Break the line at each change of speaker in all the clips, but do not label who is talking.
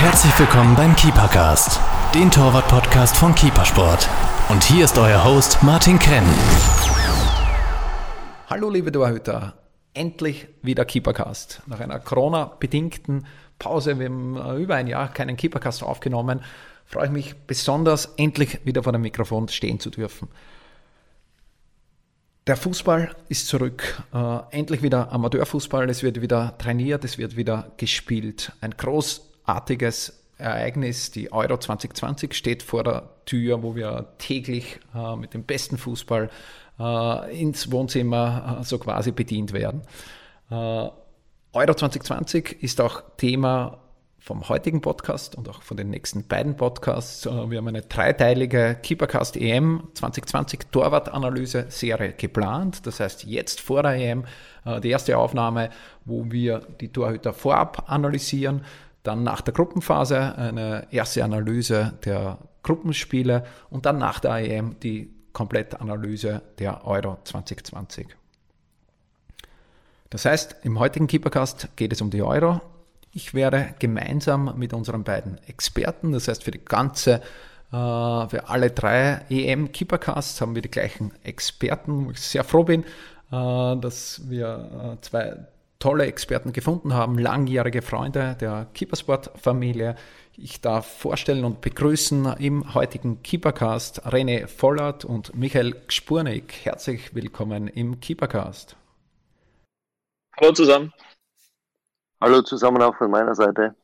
Herzlich willkommen beim Keepercast, den Torwart-Podcast von Keepersport. Und hier ist euer Host Martin Krenn.
Hallo liebe Torhüter, endlich wieder Keepercast. Nach einer Corona-bedingten Pause, wir haben äh, über ein Jahr keinen Keepercast aufgenommen, freue ich mich besonders, endlich wieder vor dem Mikrofon stehen zu dürfen. Der Fußball ist zurück. Äh, endlich wieder Amateurfußball. Es wird wieder trainiert, es wird wieder gespielt. Ein großartiges Ereignis. Die Euro 2020 steht vor der Tür, wo wir täglich äh, mit dem besten Fußball äh, ins Wohnzimmer äh, so quasi bedient werden. Äh, Euro 2020 ist auch Thema vom heutigen Podcast und auch von den nächsten beiden Podcasts. Äh, wir haben eine dreiteilige Keepercast EM 2020 Torwartanalyse-Serie geplant. Das heißt, jetzt vor der EM äh, die erste Aufnahme, wo wir die Torhüter vorab analysieren. Dann nach der Gruppenphase eine erste Analyse der Gruppenspiele und dann nach der EM die komplette Analyse der Euro 2020. Das heißt, im heutigen Keepercast geht es um die Euro, ich werde gemeinsam mit unseren beiden Experten, das heißt für die ganze, äh, für alle drei EM Keepercasts haben wir die gleichen Experten, wo ich sehr froh bin, äh, dass wir äh, zwei tolle Experten gefunden haben, langjährige Freunde der Keepersport-Familie. Ich darf vorstellen und begrüßen im heutigen Keepercast René Vollert und Michael Gspurnik. Herzlich willkommen im Keepercast.
Hallo zusammen.
Hallo zusammen auch von meiner Seite.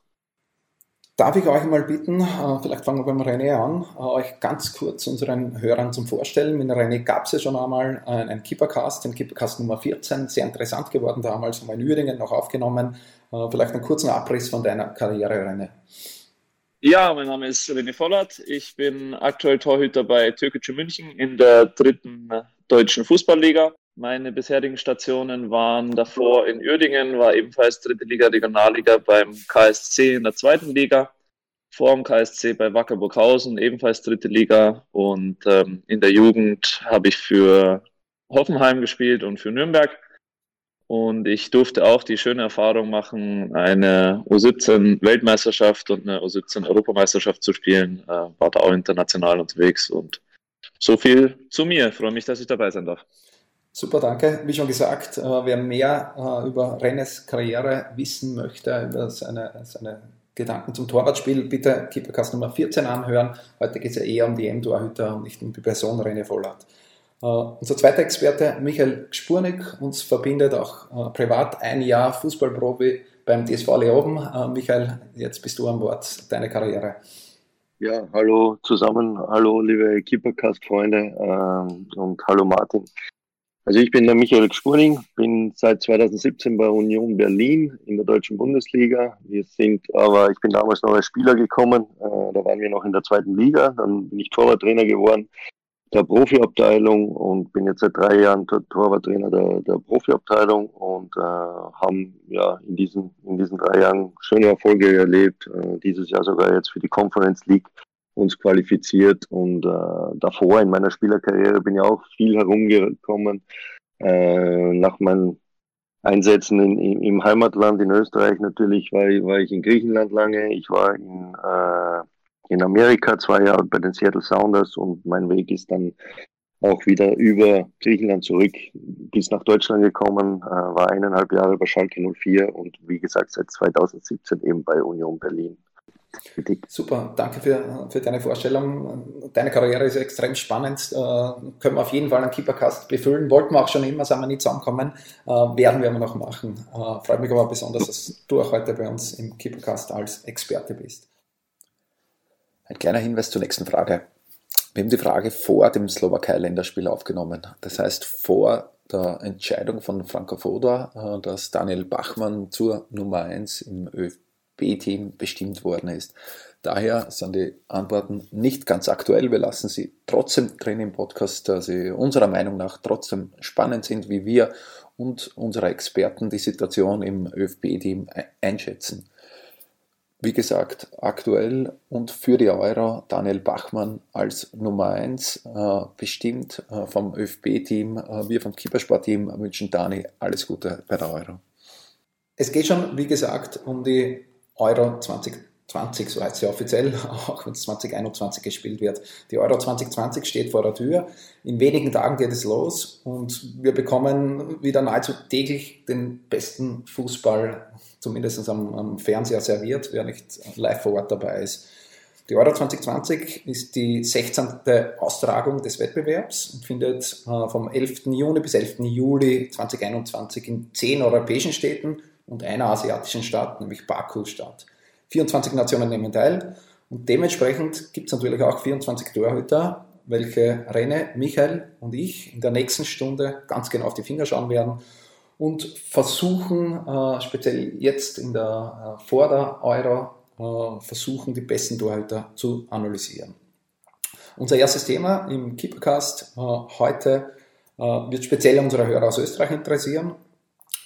Darf ich euch mal bitten, äh, vielleicht fangen wir beim René an, äh, euch ganz kurz unseren Hörern zum Vorstellen. Mit René gab es ja schon einmal einen Keepercast, den Keepercast Nummer 14, sehr interessant geworden, damals haben wir in Üringen noch aufgenommen. Äh, vielleicht einen kurzen Abriss von deiner Karriere, René.
Ja, mein Name ist René Vollert. Ich bin aktuell Torhüter bei Türkische München in der dritten deutschen Fußballliga. Meine bisherigen Stationen waren davor in Uerdingen, war ebenfalls dritte Liga, Regionalliga beim KSC in der zweiten Liga, vor dem KSC bei Wacker Burghausen, ebenfalls dritte Liga und ähm, in der Jugend habe ich für Hoffenheim gespielt und für Nürnberg. Und ich durfte auch die schöne Erfahrung machen, eine U17-Weltmeisterschaft und eine U17-Europameisterschaft zu spielen. Äh, war da auch international unterwegs und so viel zu mir. Freue mich, dass ich dabei sein darf.
Super, danke. Wie schon gesagt, äh, wer mehr äh, über Rennes Karriere wissen möchte, über seine, seine Gedanken zum Torwartspiel, bitte Keepercast Nummer 14 anhören. Heute geht es ja eher um die M-Torhüter und nicht um die Person René Vollert. Uh, unser zweiter Experte, Michael Spurnik, uns verbindet auch privat ein Jahr Fußballprofi beim DSV Leoben. Michael, jetzt bist du an Bord, deine Karriere.
Ja, hallo zusammen, hallo liebe Keepercast-Freunde ähm, und hallo Martin. Also ich bin der Michael Spurning, bin seit 2017 bei Union Berlin in der deutschen Bundesliga. Wir sind aber, ich bin damals noch als Spieler gekommen, äh, da waren wir noch in der zweiten Liga, dann bin ich Torwarttrainer geworden der Profiabteilung und bin jetzt seit drei Jahren Torwarttrainer der, der Profiabteilung und äh, haben ja in diesen, in diesen drei Jahren schöne Erfolge erlebt. Äh, dieses Jahr sogar jetzt für die Conference League uns qualifiziert und äh, davor in meiner Spielerkarriere bin ich auch viel herumgekommen. Äh, nach meinen Einsätzen in, in, im Heimatland in Österreich natürlich war, war ich in Griechenland lange, ich war in, äh, in Amerika zwei Jahre bei den Seattle Sounders und mein Weg ist dann auch wieder über Griechenland zurück bis nach Deutschland gekommen, äh, war eineinhalb Jahre bei Schalke 04 und wie gesagt seit 2017 eben bei Union Berlin.
Super, danke für, für deine Vorstellung. Deine Karriere ist extrem spannend. Äh, können wir auf jeden Fall einen Keepercast befüllen. Wollten wir auch schon immer, sind wir nicht zusammenkommen. Äh, werden wir aber noch machen. Äh, freut mich aber besonders, dass du auch heute bei uns im Keepercast als Experte bist. Ein kleiner Hinweis zur nächsten Frage. Wir haben die Frage vor dem Slowakei-Länderspiel aufgenommen. Das heißt, vor der Entscheidung von Franco Foda, äh, dass Daniel Bachmann zur Nummer 1 im ÖFB B-Team bestimmt worden ist. Daher sind die Antworten nicht ganz aktuell. Wir lassen sie trotzdem drin im Podcast, da sie unserer Meinung nach trotzdem spannend sind, wie wir und unsere Experten die Situation im ÖFB-Team einschätzen. Wie gesagt, aktuell und für die Euro Daniel Bachmann als Nummer 1 äh, bestimmt äh, vom ÖFB-Team. Äh, wir vom Keepersport-Team wünschen Dani alles Gute bei der Euro. Es geht schon, wie gesagt, um die Euro 2020. 20, so heißt sie offiziell, auch wenn es 2021 gespielt wird. Die Euro 2020 steht vor der Tür. In wenigen Tagen geht es los und wir bekommen wieder nahezu täglich den besten Fußball, zumindest am, am Fernseher serviert, wer nicht live vor Ort dabei ist. Die Euro 2020 ist die 16. Austragung des Wettbewerbs und findet äh, vom 11. Juni bis 11. Juli 2021 in zehn europäischen Städten und einer asiatischen Stadt, nämlich Baku, statt. 24 Nationen nehmen teil und dementsprechend gibt es natürlich auch 24 Torhüter, welche Rene, Michael und ich in der nächsten Stunde ganz genau auf die Finger schauen werden und versuchen, äh, speziell jetzt in der, äh, vor der Euro, äh, versuchen, die besten Torhüter zu analysieren. Unser erstes Thema im Keepercast äh, heute äh, wird speziell unsere Hörer aus Österreich interessieren.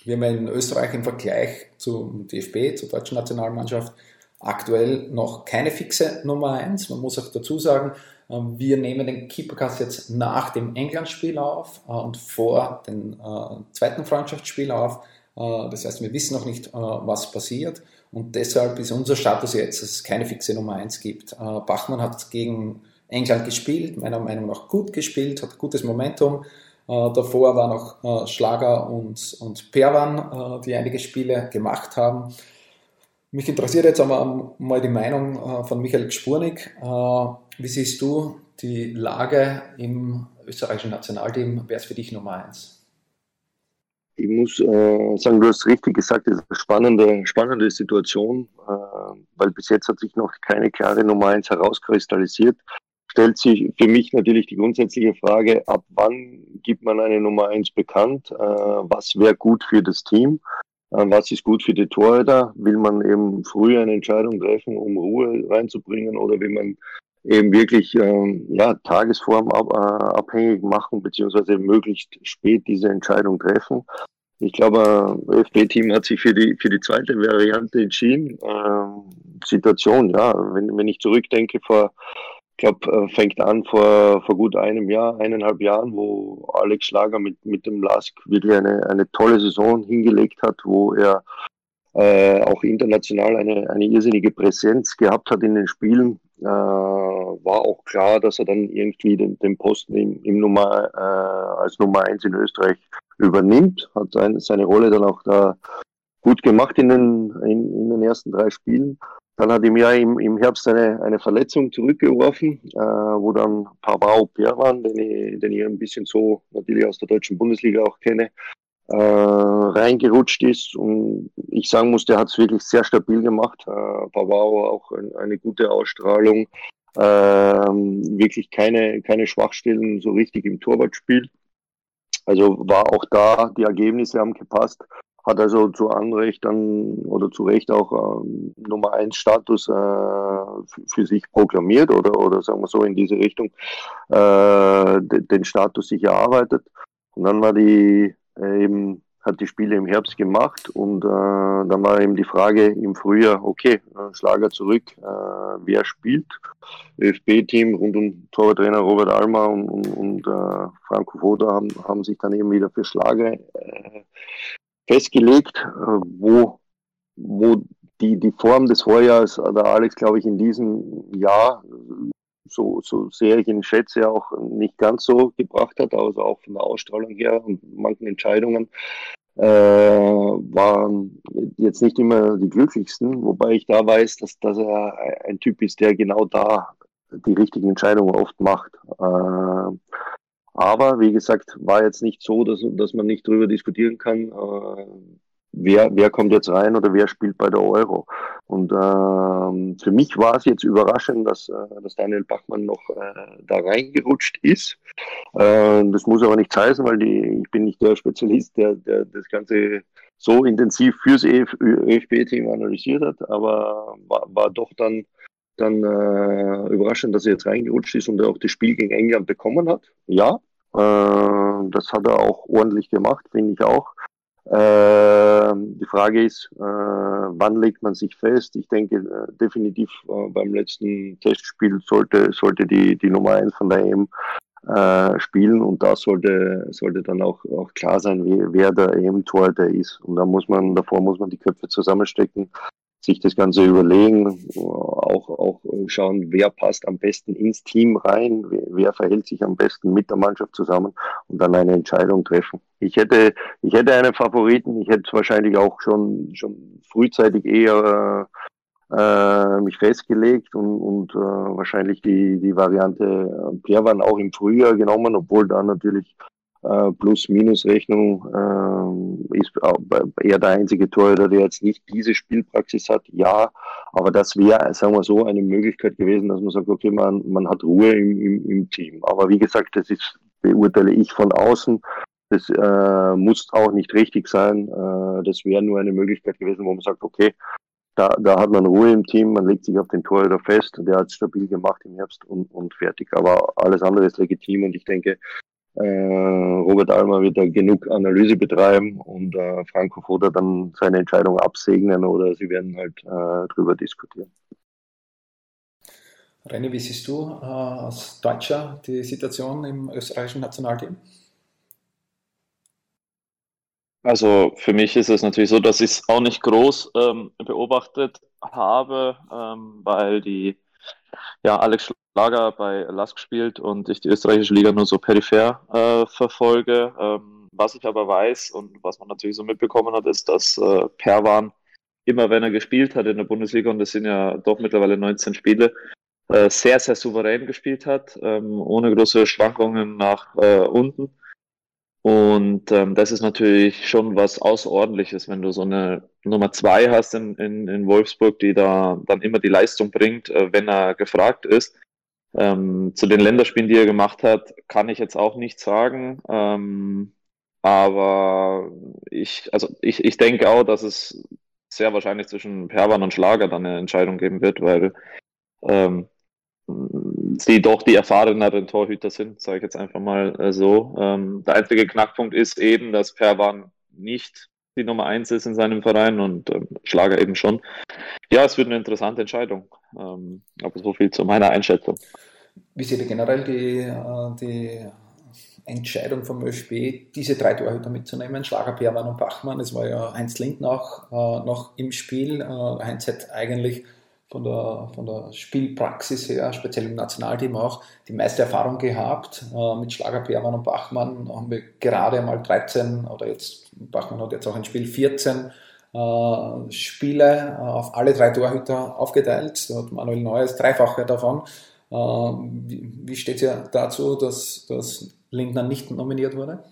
Wir haben in Österreich im Vergleich zum DFB, zur deutschen Nationalmannschaft, aktuell noch keine fixe Nummer 1. Man muss auch dazu sagen, ähm, wir nehmen den Keepercast jetzt nach dem England-Spiel auf äh, und vor dem äh, zweiten Freundschaftsspiel auf. Äh, das heißt, wir wissen noch nicht, was passiert. Und deshalb ist unser Status jetzt, dass es keine fixe Nummer 1 gibt. Bachmann hat gegen England gespielt, meiner Meinung nach gut gespielt, hat gutes Momentum. Davor waren noch Schlager und, und Perwan, die einige Spiele gemacht haben. Mich interessiert jetzt aber mal die Meinung äh, von Michael Gspurnik. Äh, wie siehst du die Lage im österreichischen Nationalteam? Wer ist für dich Nummer eins?
Ich muss äh, sagen, du hast richtig gesagt, es ist eine spannende, spannende Situation, äh, weil bis jetzt hat sich noch keine klare Nummer eins herauskristallisiert. Stellt sich für mich natürlich die grundsätzliche Frage, ab wann gibt man eine Nummer eins bekannt? Äh, was wäre gut für das Team? Äh, was ist gut für die Torhüter? Will man eben früher eine Entscheidung treffen, um Ruhe reinzubringen oder will man eben wirklich ähm, ja, Tagesform ab, äh, abhängig machen, beziehungsweise möglichst spät diese Entscheidung treffen? Ich glaube, das ÖFB-Team hat sich für die, für die zweite Variante entschieden. Ähm, Situation, ja, wenn, wenn ich zurückdenke vor glaube, äh, fängt an vor, vor gut einem Jahr, eineinhalb Jahren, wo Alex Schlager mit, mit dem Lask wirklich eine, eine tolle Saison hingelegt hat, wo er äh, auch international eine, eine irrsinnige Präsenz gehabt hat in den Spielen. Äh, war auch klar, dass er dann irgendwie den, den Posten im, im Nummer, äh, als Nummer eins in Österreich übernimmt, hat seine, seine Rolle dann auch da gut gemacht in den, in, in den ersten drei Spielen. Dann hat ihm ja im, im Herbst eine, eine Verletzung zurückgeworfen, äh, wo dann Pavao Perwan, den ich, den ich ein bisschen so natürlich aus der deutschen Bundesliga auch kenne, äh, reingerutscht ist. Und ich sagen muss, der hat es wirklich sehr stabil gemacht. Äh, Pavao auch ein, eine gute Ausstrahlung, äh, wirklich keine, keine Schwachstellen so richtig im Torwartspiel. Also war auch da, die Ergebnisse haben gepasst hat also zu Anrecht dann oder zu Recht auch ähm, Nummer 1 Status äh, für sich proklamiert oder, oder sagen wir so in diese Richtung äh, den Status sich erarbeitet. Und dann war die äh, eben hat die Spiele im Herbst gemacht und äh, dann war eben die Frage im Frühjahr, okay, äh, Schlager zurück, wer spielt? ÖFB-Team rund um Torwarttrainer Robert Almer und, und, und Franco Foda haben, haben sich dann eben wieder für Schlager festgelegt, äh, wo, wo die, die Form des Vorjahres der Alex, glaube ich, in diesem Jahr, so, so sehr ich ihn schätze, auch nicht ganz so gebracht hat, also auch von der Ausstrahlung her und manchen Entscheidungen, äh, waren jetzt nicht immer die glücklichsten, wobei ich da weiß, dass, dass er ein Typ ist, der genau da die richtigen Entscheidungen oft macht. Äh, aber wie gesagt, war jetzt nicht so, dass, dass man nicht darüber diskutieren kann, äh, wer, wer kommt jetzt rein oder wer spielt bei der Euro. Und ähm, für mich war es jetzt überraschend, dass, äh, dass Daniel Bachmann noch äh, da reingerutscht ist. Äh, das muss aber nicht heißen, weil die, ich bin nicht der Spezialist, der, der das Ganze so intensiv fürs ÖFB-Team analysiert hat, aber war, war doch dann dann äh, überraschend, dass er jetzt reingerutscht ist und er auch das Spiel gegen England bekommen hat. Ja, das hat er auch ordentlich gemacht, finde ich auch. Äh, die Frage ist, äh, wann legt man sich fest? Ich denke äh, definitiv äh, beim letzten Testspiel sollte, sollte die, die Nummer 1 von der EM äh, spielen und da sollte, sollte dann auch, auch klar sein, wer der EM-Torhüter ist. Und da muss man, davor muss man die Köpfe zusammenstecken sich das Ganze überlegen, auch, auch schauen, wer passt am besten ins Team rein, wer, verhält sich am besten mit der Mannschaft zusammen und dann eine Entscheidung treffen. Ich hätte, ich hätte einen Favoriten, ich hätte wahrscheinlich auch schon, schon frühzeitig eher äh, mich festgelegt und, und äh, wahrscheinlich die, die Variante äh, Perwan auch im Frühjahr genommen, obwohl da natürlich äh, Plus-Minus-Rechnung äh, ist eher der einzige Torhüter, der jetzt nicht diese Spielpraxis hat. Ja, aber das wäre, sagen wir so, eine Möglichkeit gewesen, dass man sagt, okay, man, man hat Ruhe im, im, im Team. Aber wie gesagt, das ist, beurteile ich von außen. Das äh, muss auch nicht richtig sein. Äh, das wäre nur eine Möglichkeit gewesen, wo man sagt, okay, da, da hat man Ruhe im Team, man legt sich auf den Torhüter fest, der hat es stabil gemacht im Herbst und, und fertig. Aber alles andere ist legitim und ich denke, äh, Robert Almer wird da genug Analyse betreiben und äh, Franco Foda dann seine Entscheidung absegnen oder sie werden halt äh, drüber diskutieren.
René, wie siehst du äh, als Deutscher die Situation im österreichischen Nationalteam?
Also für mich ist es natürlich so, dass ich es auch nicht groß ähm, beobachtet habe, ähm, weil die ja Alex Schlager bei LASK spielt und ich die österreichische Liga nur so peripher äh, verfolge. Ähm, was ich aber weiß und was man natürlich so mitbekommen hat, ist, dass äh, Perwan immer, wenn er gespielt hat in der Bundesliga, und das sind ja doch mittlerweile 19 Spiele, äh, sehr, sehr souverän gespielt hat, ähm, ohne große Schwankungen nach äh, unten. Und ähm, das ist natürlich schon was Außerordentliches, wenn du so eine Nummer zwei hast in, in, in Wolfsburg, die da dann immer die Leistung bringt, äh, wenn er gefragt ist. Ähm, zu den Länderspielen, die er gemacht hat, kann ich jetzt auch nicht sagen. Ähm, aber ich, also ich, ich denke auch, dass es sehr wahrscheinlich zwischen Perwan und Schlager dann eine Entscheidung geben wird, weil ähm, sie doch die erfahreneren Torhüter sind, sage ich jetzt einfach mal äh, so. Ähm, der einzige Knackpunkt ist eben, dass Perwan nicht die Nummer eins ist in seinem Verein und ähm, Schlager eben schon. Ja, es wird eine interessante Entscheidung. Ähm, aber so viel zu meiner Einschätzung.
Wie seht ihr generell die, äh, die Entscheidung vom ÖSB, diese drei Torhüter mitzunehmen, Schlager, Perwan und Bachmann? Es war ja Heinz Lindner auch äh, noch im Spiel. Heinz hat eigentlich von der, von der Spielpraxis her, speziell im Nationalteam auch, die meiste Erfahrung gehabt. Äh, mit Schlager, Permann und Bachmann haben wir gerade einmal 13 oder jetzt, Bachmann hat jetzt auch ein Spiel 14 äh, Spiele äh, auf alle drei Torhüter aufgeteilt. Da hat Manuel Neues dreifache davon. Wie, wie steht es ja dazu, dass, dass Lindner nicht nominiert wurde?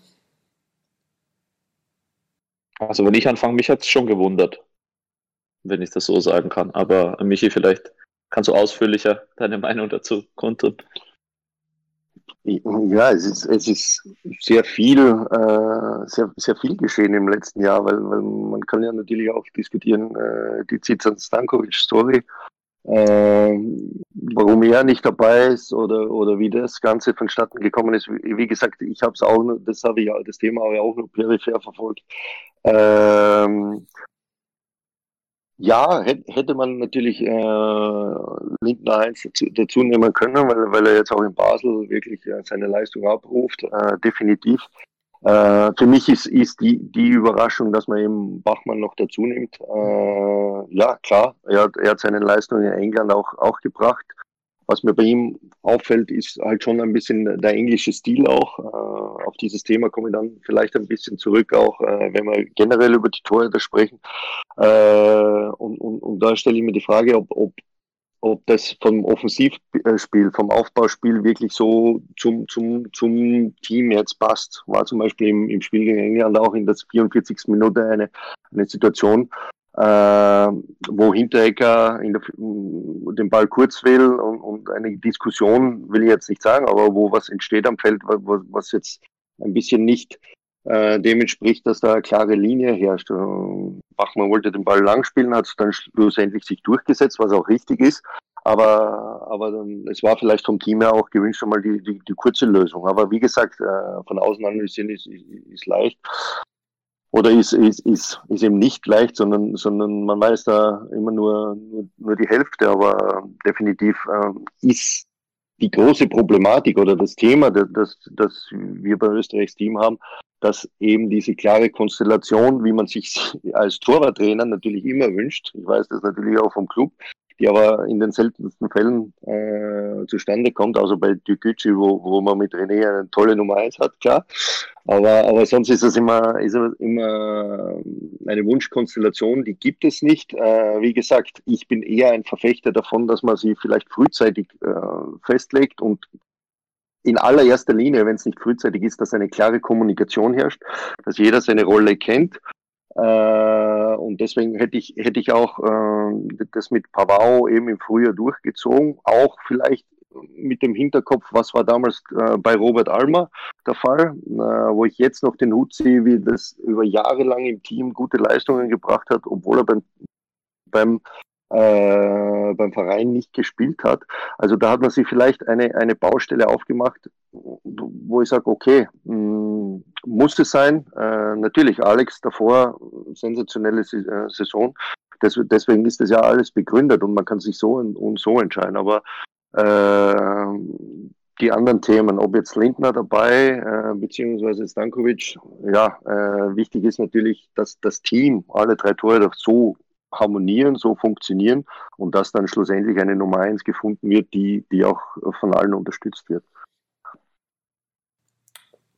Also wenn ich anfange, mich hat es schon gewundert wenn ich das so sagen kann. Aber Michi, vielleicht kannst du ausführlicher deine Meinung dazu kundtun.
Ja, es ist, es ist sehr viel, äh, sehr, sehr viel geschehen im letzten Jahr, weil, weil man kann ja natürlich auch diskutieren, äh, die Zizan Stankovic-Story, äh, warum er nicht dabei ist oder, oder wie das Ganze vonstatten gekommen ist. Wie, gesagt, ich habe es auch, das habe ich, das Thema auch nur peripher verfolgt. Ähm, ja, hätte man natürlich äh, Lindner 1 dazu, dazu, nehmen können, weil, weil er jetzt auch in Basel wirklich äh, seine Leistung abruft, äh, definitiv. Äh, für mich ist, ist die, die Überraschung, dass man eben Bachmann noch dazu nimmt. Äh, ja, klar, er hat, er hat seine Leistung in England auch, auch gebracht. Was mir bei ihm auffällt, ist halt schon ein bisschen der englische Stil auch. Äh, auf dieses Thema komme ich dann vielleicht ein bisschen zurück, auch äh, wenn wir generell über die Tore sprechen. Äh, und, und, und da stelle ich mir die Frage, ob, ob, ob das vom Offensivspiel, vom Aufbauspiel wirklich so zum, zum, zum Team jetzt passt. War zum Beispiel im, im Spiel gegen England auch in der 44. Minute eine, eine Situation, äh, wo Hinteregger in der, den Ball kurz will und, und, eine Diskussion, will ich jetzt nicht sagen, aber wo was entsteht am Feld, was, was jetzt ein bisschen nicht äh, dem entspricht, dass da eine klare Linie herrscht. Bachmann wollte den Ball lang spielen, hat dann schlussendlich sich durchgesetzt, was auch richtig ist. Aber, aber es war vielleicht vom Team her auch gewünscht einmal die, die, die kurze Lösung. Aber wie gesagt, äh, von außen analysieren ist, ist, ist leicht oder ist, ist, ist, ist eben nicht leicht, sondern, sondern man weiß da immer nur, nur, nur die Hälfte, aber definitiv äh, ist die große Problematik oder das Thema, das, das wir bei Österreichs Team haben, dass eben diese klare Konstellation, wie man sich als Torwarttrainer natürlich immer wünscht, ich weiß das natürlich auch vom Club, die aber in den seltensten Fällen äh, zustande kommt, außer bei Dukuchi, wo, wo man mit René eine tolle Nummer eins hat, klar. Aber, aber sonst ist es immer, ist es immer eine Wunschkonstellation, die gibt es nicht. Äh, wie gesagt, ich bin eher ein Verfechter davon, dass man sie vielleicht frühzeitig äh, festlegt und in allererster Linie, wenn es nicht frühzeitig ist, dass eine klare Kommunikation herrscht, dass jeder seine Rolle kennt äh, und deswegen hätte ich, hätte ich auch äh, das mit Pavao eben im Frühjahr durchgezogen. Auch vielleicht mit dem Hinterkopf, was war damals äh, bei Robert Almer der Fall, äh, wo ich jetzt noch den Hut sehe, wie das über Jahre lang im Team gute Leistungen gebracht hat, obwohl er beim, beim äh, beim Verein nicht gespielt hat. Also da hat man sich vielleicht eine, eine Baustelle aufgemacht, wo ich sage, okay, mh, hm, muss es sein. Äh, natürlich, Alex davor, sensationelle äh, Saison. Des, deswegen ist das ja alles begründet und man kann sich so und, so entscheiden. Aber äh, die anderen Themen, ob jetzt Lindner dabei, äh, beziehungsweise Stankovic, ja, äh, wichtig ist natürlich, dass das Team, alle drei Tore so harmonieren, so funktionieren und dass dann schlussendlich eine Nummer eins gefunden wird, die, die auch von allen unterstützt wird.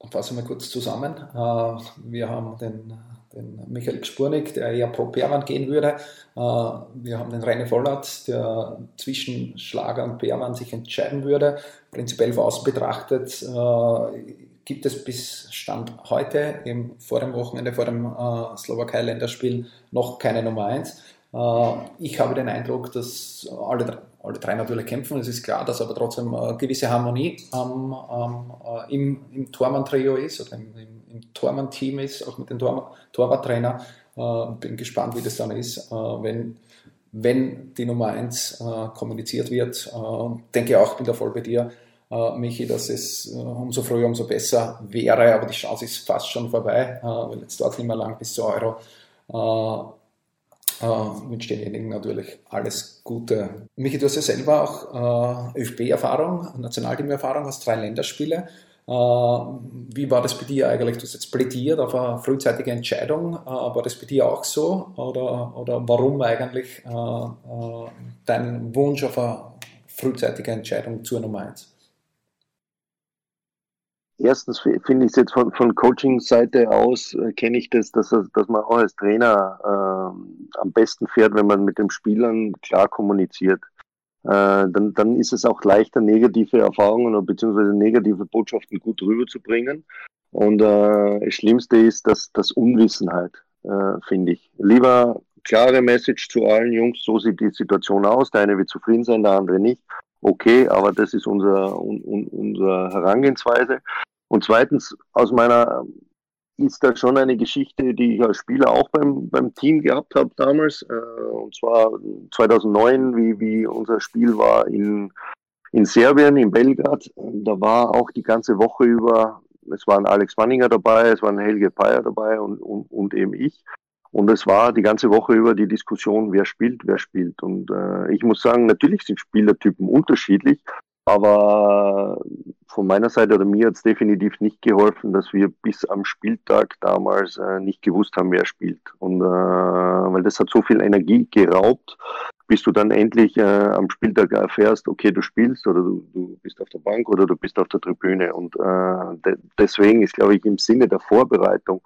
Fassen wir kurz zusammen. Äh, wir haben den, den Michael Gspurnik, der eher pro Perwan gehen würde. Äh, wir haben den René Vollert, der zwischen Schlager und Perwan sich entscheiden würde. Prinzipiell von außen betrachtet äh, gibt es bis Stand heute, eben vor dem Wochenende, vor dem äh, Slowakei-Länderspiel, noch keine Nummer 1. Äh, ich habe den Eindruck, dass alle, alle drei natürlich kämpfen. Es ist klar, dass aber trotzdem eine gewisse Harmonie ähm, äh, im, im Tormann-Trio ist oder im, im, im Tormann-Team ist, auch mit dem Tor, Torwarttrainer. Äh, bin gespannt, wie das dann ist, äh, wenn wenn die Nummer 1 äh, kommuniziert wird. Äh, denke auch, bin da voll bei dir äh, Michi, dass es äh, umso früher, umso besser wäre, aber die Chance ist fast schon vorbei, äh, weil jetzt es nicht mehr lang bis zur Euro. Äh, wünsche denjenigen natürlich alles Gute. Michi, du hast ja selber auch ÖFB-Erfahrung, Nationalteam-Erfahrung, hast drei Länderspiele. Wie war das bei dir eigentlich? Du hast jetzt plädiert auf eine frühzeitige Entscheidung. War das bei dir auch so? Oder, oder warum eigentlich dein Wunsch auf eine frühzeitige Entscheidung zur Nummer 1?
Erstens finde ich es jetzt von, von Coaching-Seite aus, äh, kenne ich das, dass, dass man auch als Trainer äh, am besten fährt, wenn man mit den Spielern klar kommuniziert. Äh, dann, dann ist es auch leichter, negative Erfahrungen oder beziehungsweise negative Botschaften gut rüberzubringen. Und äh, das Schlimmste ist dass das Unwissenheit, äh, finde ich. Lieber klare Message zu allen Jungs, so sieht die Situation aus. Der eine wird zufrieden sein, der andere nicht. Okay, aber das ist unser, un, un, unsere Herangehensweise. Und zweitens, aus meiner ist da schon eine Geschichte, die ich als Spieler auch beim, beim Team gehabt habe damals. Äh, und zwar 2009, wie, wie unser Spiel war in, in Serbien, in Belgrad. Da war auch die ganze Woche über, es waren Alex Manninger dabei, es waren Helge Peyer dabei und, und, und eben ich. Und es war die ganze Woche über die Diskussion, wer spielt, wer spielt. Und äh, ich muss sagen, natürlich sind Spielertypen unterschiedlich, aber von meiner Seite oder mir hat es definitiv nicht geholfen, dass wir bis am Spieltag damals äh, nicht gewusst haben, wer spielt. Und äh, weil das hat so viel Energie geraubt, bis du dann endlich äh, am Spieltag erfährst, okay, du spielst oder du, du bist auf der Bank oder du bist auf der Tribüne. Und äh, de deswegen ist, glaube ich, im Sinne der Vorbereitung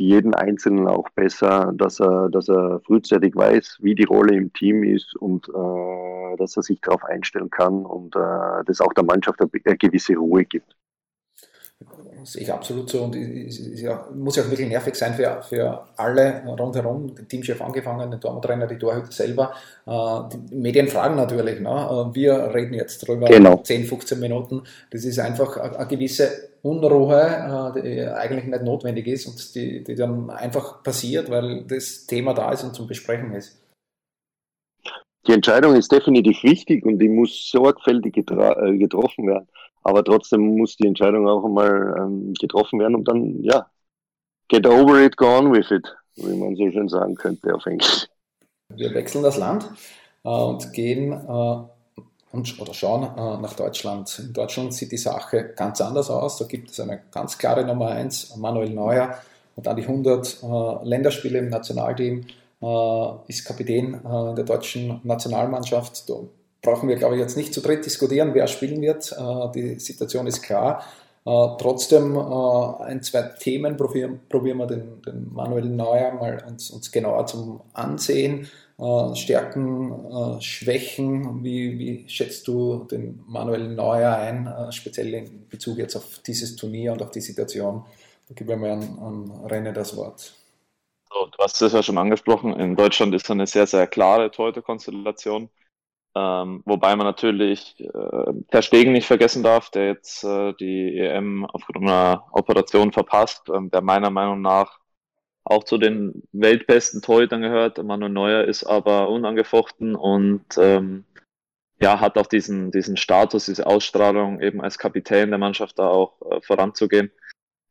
für jeden Einzelnen auch besser, dass er, dass er frühzeitig weiß, wie die Rolle im Team ist und äh, dass er sich darauf einstellen kann und äh, dass auch der Mannschaft eine, eine gewisse Ruhe gibt.
Das sehe ich absolut so und ist ja, muss ja auch wirklich nervig sein für, für alle rundherum, den Teamchef angefangen, den Torwarttrainer, die Torhüter selber. Äh, die Medien fragen natürlich, ne? Äh, wir reden jetzt drüber genau. 10, 15 Minuten. Das ist einfach eine, eine gewisse Unruhe, äh, die eigentlich nicht notwendig ist und die, die dann einfach passiert, weil das Thema da ist und zum Besprechen ist.
Die Entscheidung ist definitiv wichtig und die muss sorgfältig getroffen werden. Aber trotzdem muss die Entscheidung auch einmal ähm, getroffen werden und dann, ja, get over it, go on with it, wie man so schön sagen könnte auf Englisch.
Wir wechseln das Land äh, und gehen äh, und, oder schauen äh, nach Deutschland. In Deutschland sieht die Sache ganz anders aus. Da gibt es eine ganz klare Nummer 1, Manuel Neuer, hat an die 100 äh, Länderspiele im Nationalteam, äh, ist Kapitän äh, der deutschen Nationalmannschaft. Da brauchen wir, glaube ich, jetzt nicht zu dritt diskutieren, wer spielen wird. Äh, die Situation ist klar. Äh, trotzdem ein, zwei Themen probieren, probieren wir den, den Manuel Neuer mal uns, uns genauer zum Ansehen. Äh, Stärken, äh, Schwächen? Wie, wie, schätzt du den Manuel Neuer ein, äh, speziell in Bezug jetzt auf dieses Turnier und auf die Situation? Da gebe ich mir an, an René das Wort.
So, du hast es ja schon angesprochen. In Deutschland ist eine sehr, sehr klare Torhüter-Konstellation. Ähm, wobei man natürlich äh, Ter Stegen nicht vergessen darf, der jetzt äh, die EM aufgrund einer Operation verpasst, ähm, der meiner Meinung nach auch zu den weltbesten Torhütern gehört. Manuel Neuer ist aber unangefochten und ähm, ja, hat auch diesen, diesen Status, diese Ausstrahlung, eben als Kapitän der Mannschaft da auch äh, voranzugehen.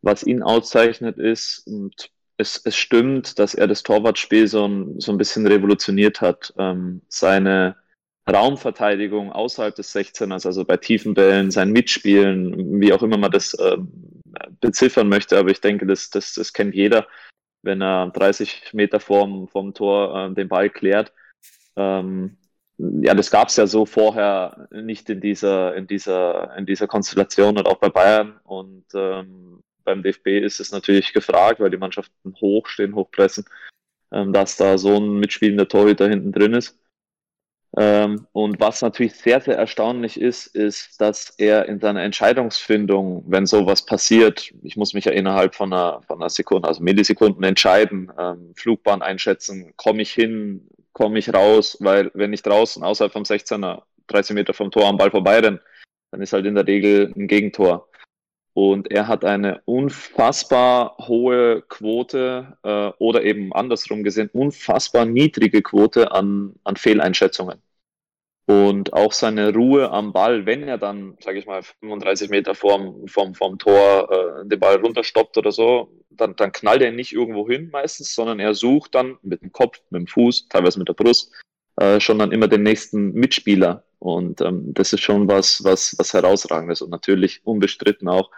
Was ihn auszeichnet ist, und es, es stimmt, dass er das Torwartspiel so ein, so ein bisschen revolutioniert hat. Ähm, seine Raumverteidigung außerhalb des 16ers, also bei tiefen Bällen, sein Mitspielen, wie auch immer man das äh, beziffern möchte, aber ich denke, das, das, das kennt jeder wenn er 30 Meter vorm, vorm Tor äh, den Ball klärt. Ähm, ja, das gab es ja so vorher nicht in dieser, in dieser, in dieser Konstellation und auch bei Bayern. Und ähm, beim DFB ist es natürlich gefragt, weil die Mannschaften hoch stehen, hochpressen, ähm, dass da so ein mitspielender Torhüter hinten drin ist. Ähm, und was natürlich sehr, sehr erstaunlich ist, ist, dass er in seiner Entscheidungsfindung, wenn sowas passiert, ich muss mich ja innerhalb von einer, von einer Sekunde, also Millisekunden entscheiden, ähm, Flugbahn einschätzen, komme ich hin, komme ich raus, weil wenn ich draußen außerhalb vom 16er 30 Meter vom Tor am Ball vorbeirenne, dann ist halt in der Regel ein Gegentor. Und er hat eine unfassbar hohe Quote äh, oder eben andersrum gesehen, unfassbar niedrige Quote an, an Fehleinschätzungen. Und auch seine Ruhe am Ball, wenn er dann, sage ich mal, 35 Meter vorm, vorm, vorm Tor äh, den Ball runterstoppt oder so, dann, dann knallt er nicht irgendwo hin meistens, sondern er sucht dann mit dem Kopf, mit dem Fuß, teilweise mit der Brust, äh, schon dann immer den nächsten Mitspieler. Und ähm, das ist schon was, was, was herausragendes und natürlich unbestritten auch.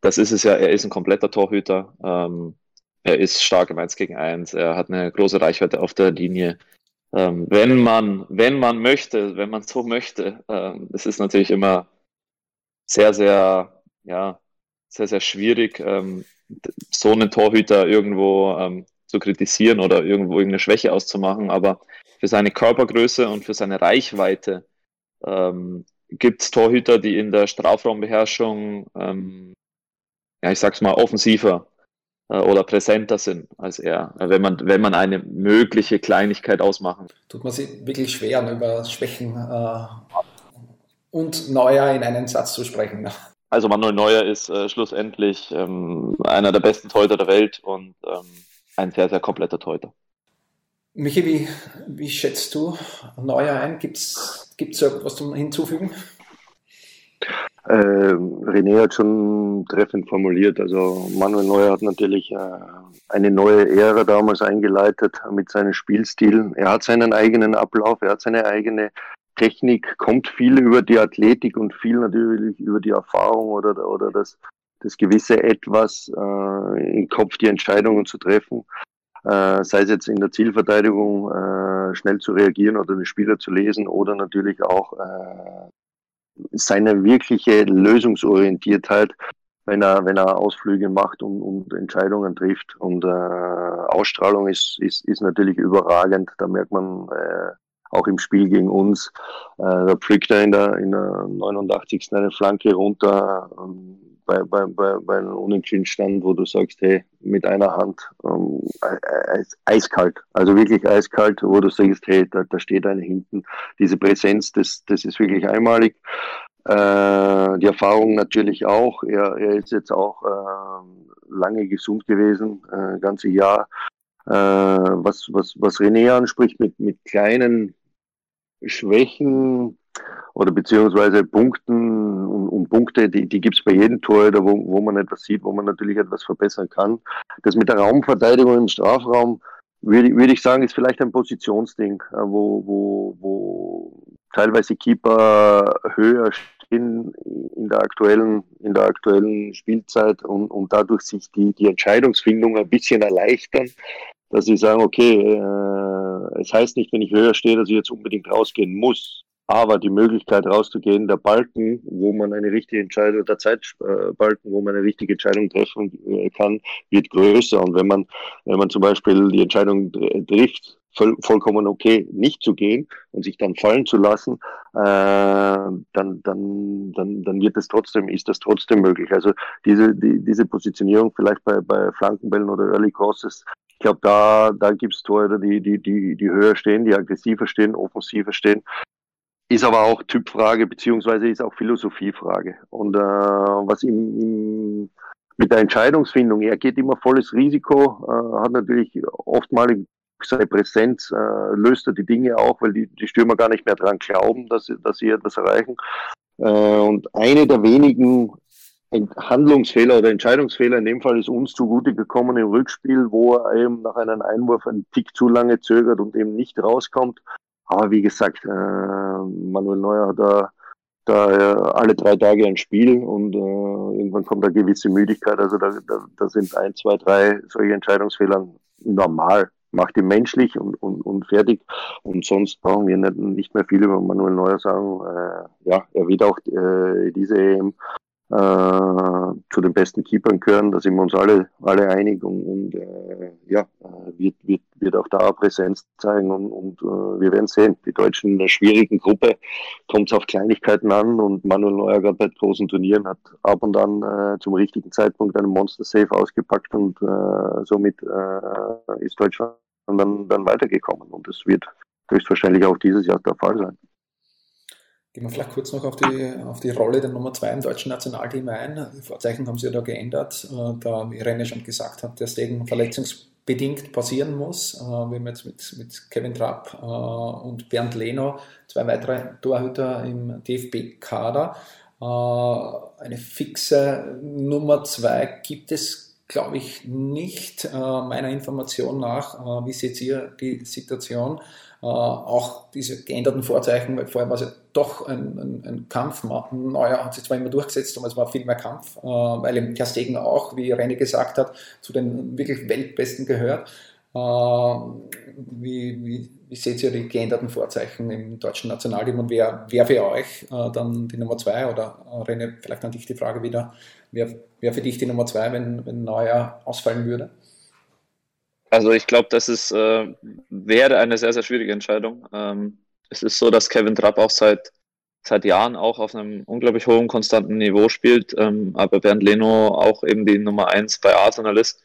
Das ist es ja, er ist ein kompletter Torhüter. Ähm, er ist stark im 1 gegen 1, er hat eine große Reichweite auf der Linie. Ähm, wenn man, wenn man möchte, wenn man so möchte, ähm, es ist natürlich immer sehr, sehr, ja, sehr, sehr schwierig, ähm, so einen Torhüter irgendwo ähm, zu kritisieren oder irgendwo irgendeine Schwäche auszumachen, aber für seine Körpergröße und für seine Reichweite ähm, gibt es Torhüter, die in der Strafraumbeherrschung, ähm, ja, ich sag's mal, offensiver äh, oder präsenter sind als er, wenn man, wenn man eine mögliche Kleinigkeit ausmachen.
Tut man sich wirklich schwer, über Schwächen äh, und Neuer in einen Satz zu sprechen.
Also Manuel Neuer ist äh, schlussendlich ähm, einer der besten Torhüter der Welt und ähm, ein sehr, sehr kompletter Torhüter.
Michi, wie, wie schätzt du Neuer ein? Gibt es etwas zum Hinzufügen?
Äh, René hat schon treffend formuliert. Also Manuel Neuer hat natürlich äh, eine neue Ära damals eingeleitet mit seinem Spielstil. Er hat seinen eigenen Ablauf, er hat seine eigene Technik, kommt viel über die Athletik und viel natürlich über die Erfahrung oder, oder das, das gewisse Etwas äh, im Kopf, die Entscheidungen zu treffen äh, sei es jetzt in der Zielverteidigung äh, schnell zu reagieren oder den Spieler zu lesen oder natürlich auch äh, seine wirkliche Lösungsorientiertheit, wenn er, wenn er Ausflüge macht und, und Entscheidungen trifft. Und äh, Ausstrahlung ist, ist, ist natürlich überragend. Da merkt man äh, auch im Spiel gegen uns, äh, da pflückt er in der, in der 89. eine Flanke runter. Ähm, bei, bei, bei, bei einem Unentschieden stand, wo du sagst, hey, mit einer Hand ähm, eiskalt, also wirklich eiskalt, wo du sagst, hey, da, da steht einer hinten. Diese Präsenz, das, das ist wirklich einmalig. Äh, die Erfahrung natürlich auch. Er, er ist jetzt auch äh, lange gesund gewesen, äh, ganze Jahr. Äh, was, was, was René anspricht mit, mit kleinen Schwächen, oder beziehungsweise Punkten und, und Punkte, die, die gibt es bei jedem Torhüter, wo, wo man etwas sieht, wo man natürlich etwas verbessern kann. Das mit der Raumverteidigung im Strafraum, würde, würde ich sagen, ist vielleicht ein Positionsding, äh, wo, wo, wo teilweise Keeper höher stehen in der aktuellen, in der aktuellen Spielzeit und, und dadurch sich die, die Entscheidungsfindung ein bisschen erleichtern, dass sie sagen, okay, äh, es heißt nicht, wenn ich höher stehe, dass ich jetzt unbedingt rausgehen muss. Aber die Möglichkeit rauszugehen, der Balken, wo man eine richtige Entscheidung, der Zeitbalken, wo man eine richtige Entscheidung treffen äh, kann, wird größer. Und wenn man, wenn man zum Beispiel die Entscheidung trifft, voll, vollkommen okay, nicht zu gehen und sich dann fallen zu lassen, äh, dann, dann, dann, dann wird es trotzdem, ist das trotzdem möglich. Also diese, die, diese Positionierung vielleicht bei, bei Flankenbällen oder Early Crosses, ich glaube, da, da gibt es Torhüter, die, die, die, die höher stehen, die aggressiver stehen, offensiver stehen. Ist aber auch Typfrage, beziehungsweise ist auch Philosophiefrage. Und äh, was ihm, ihm mit der Entscheidungsfindung, er geht immer volles Risiko, äh, hat natürlich oftmalig seine Präsenz, äh, löst er die Dinge auch, weil die, die Stürmer gar nicht mehr dran glauben, dass, dass sie etwas erreichen. Äh, und eine der wenigen Handlungsfehler oder Entscheidungsfehler in dem Fall ist uns zugute gekommen im Rückspiel, wo er eben nach einem Einwurf einen Tick zu lange zögert und eben nicht rauskommt. Aber wie gesagt, äh, Manuel Neuer hat da, da äh, alle drei Tage ein Spiel und äh, irgendwann kommt eine gewisse Müdigkeit. Also da, da, da sind ein, zwei, drei solche Entscheidungsfehler normal. Macht ihn menschlich und, und, und fertig. Und sonst brauchen wir nicht, nicht mehr viel über Manuel Neuer sagen. Äh, ja, er wird auch äh, diese EM zu den besten Keepern gehören. Da sind wir uns alle, alle einig und, und äh, ja, äh, wird, wird, wird auch da Präsenz zeigen und, und äh, wir werden sehen. Die Deutschen in der schwierigen Gruppe kommt es auf Kleinigkeiten an und Manuel Neuer gerade bei großen Turnieren hat ab und an äh, zum richtigen Zeitpunkt einen Monster Safe ausgepackt und äh, somit äh, ist Deutschland dann, dann weitergekommen und es wird höchstwahrscheinlich auch dieses Jahr der Fall sein.
Gehen wir vielleicht kurz noch auf die, auf die Rolle der Nummer 2 im deutschen Nationalteam ein. Die Vorzeichen haben sich ja da geändert, äh, da Irene schon gesagt hat, der Stegen verletzungsbedingt passieren muss. Äh, wir haben jetzt mit, mit Kevin Trapp äh, und Bernd Leno zwei weitere Torhüter im DFB-Kader. Eine fixe Nummer 2 gibt es, glaube ich, nicht, meiner Information nach. Wie seht ihr die Situation? Äh, auch diese geänderten Vorzeichen, weil vorher war es ja doch ein, ein, ein Kampf. Neuer hat sich zwar immer durchgesetzt, aber es war viel mehr Kampf, äh, weil eben Terstegen auch, wie René gesagt hat, zu den wirklich Weltbesten gehört. Äh, wie, wie, wie seht ihr die geänderten Vorzeichen im deutschen Nationalteam und wer, wer für euch dann die Nummer zwei oder René, vielleicht an dich die Frage wieder, wer, wer für dich die Nummer zwei, wenn, wenn Neuer ausfallen würde?
Also ich glaube, das ist, äh, wäre eine sehr, sehr schwierige Entscheidung. Ähm, es ist so, dass Kevin Trapp auch seit, seit Jahren auch auf einem unglaublich hohen, konstanten Niveau spielt, ähm, aber Bernd Leno auch eben die Nummer eins bei Arsenal ist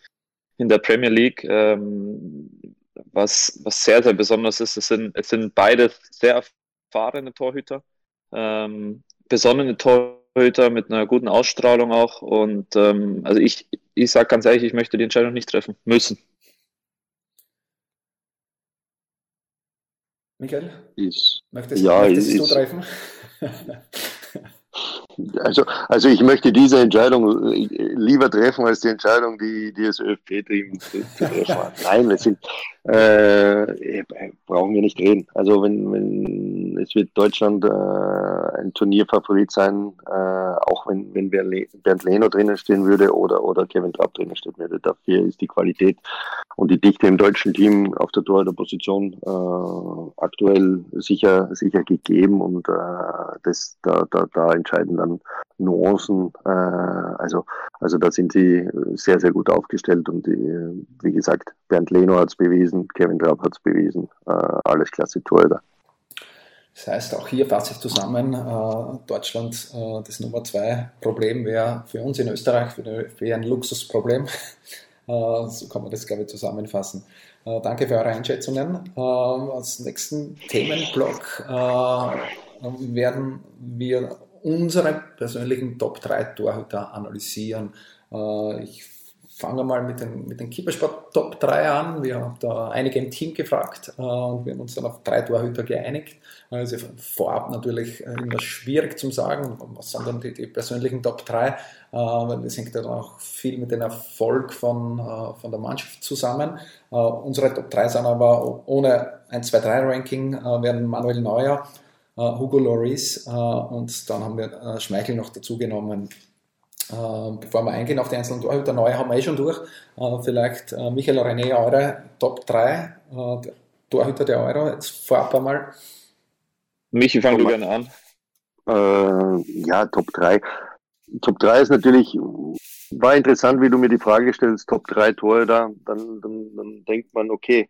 in der Premier League. Ähm, was, was sehr, sehr besonders ist, es sind, es sind beide sehr erfahrene Torhüter, ähm, besonnene Torhüter mit einer guten Ausstrahlung auch. Und ähm, also ich, ich sage ganz ehrlich, ich möchte die Entscheidung nicht treffen müssen.
Michael?
Ist, möchtest, ja, möchtest ist, du treffen? Also, also ich möchte diese Entscheidung äh, lieber treffen als die Entscheidung, die, die das ÖFP-Team zu treffen hat. Nein, wir sind, äh, brauchen wir nicht reden. Also wenn, wenn es wird Deutschland äh, ein Turnierfavorit sein, äh, auch wenn, wenn Bernd Leno drinnen stehen würde oder, oder Kevin Trapp drinnen stehen würde. Dafür ist die Qualität und die Dichte im deutschen Team auf der Torhüterposition äh, aktuell sicher, sicher gegeben und äh, das, da, da, da entscheiden dann Nuancen. Äh, also, also da sind sie sehr, sehr gut aufgestellt und die, wie gesagt, Bernd Leno hat es bewiesen, Kevin Trapp hat es bewiesen, äh, alles klasse Torhüter.
Das heißt, auch hier fasse ich zusammen, äh, Deutschland äh, das Nummer zwei Problem wäre für uns in Österreich, für den ÖFB ein Luxusproblem. Äh, so kann man das, glaube ich, zusammenfassen. Äh, danke für eure Einschätzungen. Äh, als nächsten Themenblock werden wir unsere persönlichen Top 3 Torhüter analysieren. Ich fange mal mit den, mit den Keepersport Top 3 an. Wir haben da einige im Team gefragt äh, und wir haben uns dann auf drei Torhüter geeinigt. Also vorab natürlich äh, immer schwierig zu sagen, was sind dann die, die persönlichen Top 3, äh, weil das hängt dann auch viel mit dem Erfolg von, äh, von der Mannschaft zusammen. Äh, unsere Top 3 sind aber ohne ein 2-3-Ranking, äh, werden Manuel Neuer, Hugo Loris und dann haben wir Schmeichel noch dazu genommen. bevor wir eingehen auf die einzelnen Torhüter, neue haben wir eh schon durch. vielleicht Michael René, eure Top 3 Torhüter der Euro, jetzt vorab einmal.
Michi, fang du gerne an.
Äh, ja, Top 3. Top 3 ist natürlich, war interessant, wie du mir die Frage stellst, Top 3 Tore da, dann, dann, dann denkt man, okay,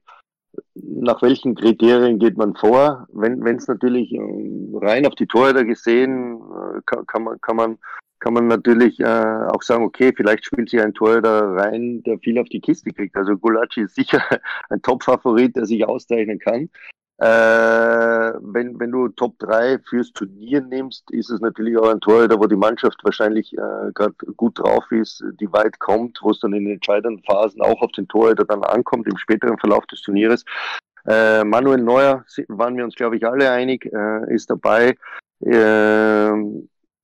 nach welchen Kriterien geht man vor? Wenn es natürlich äh, rein auf die da gesehen, äh, kann, kann, man, kann, man, kann man natürlich äh, auch sagen, okay, vielleicht spielt sich ein Tor da rein, der viel auf die Kiste kriegt. Also Gulacsi ist sicher ein Top-Favorit, der sich auszeichnen kann. Äh, wenn, wenn du Top 3 fürs Turnier nimmst, ist es natürlich auch ein Torhüter, wo die Mannschaft wahrscheinlich äh, gerade gut drauf ist, die weit kommt, wo es dann in den entscheidenden Phasen auch auf den Torhüter dann ankommt im späteren Verlauf des Turnieres. Äh, Manuel Neuer waren wir uns, glaube ich, alle einig, äh, ist dabei. Äh,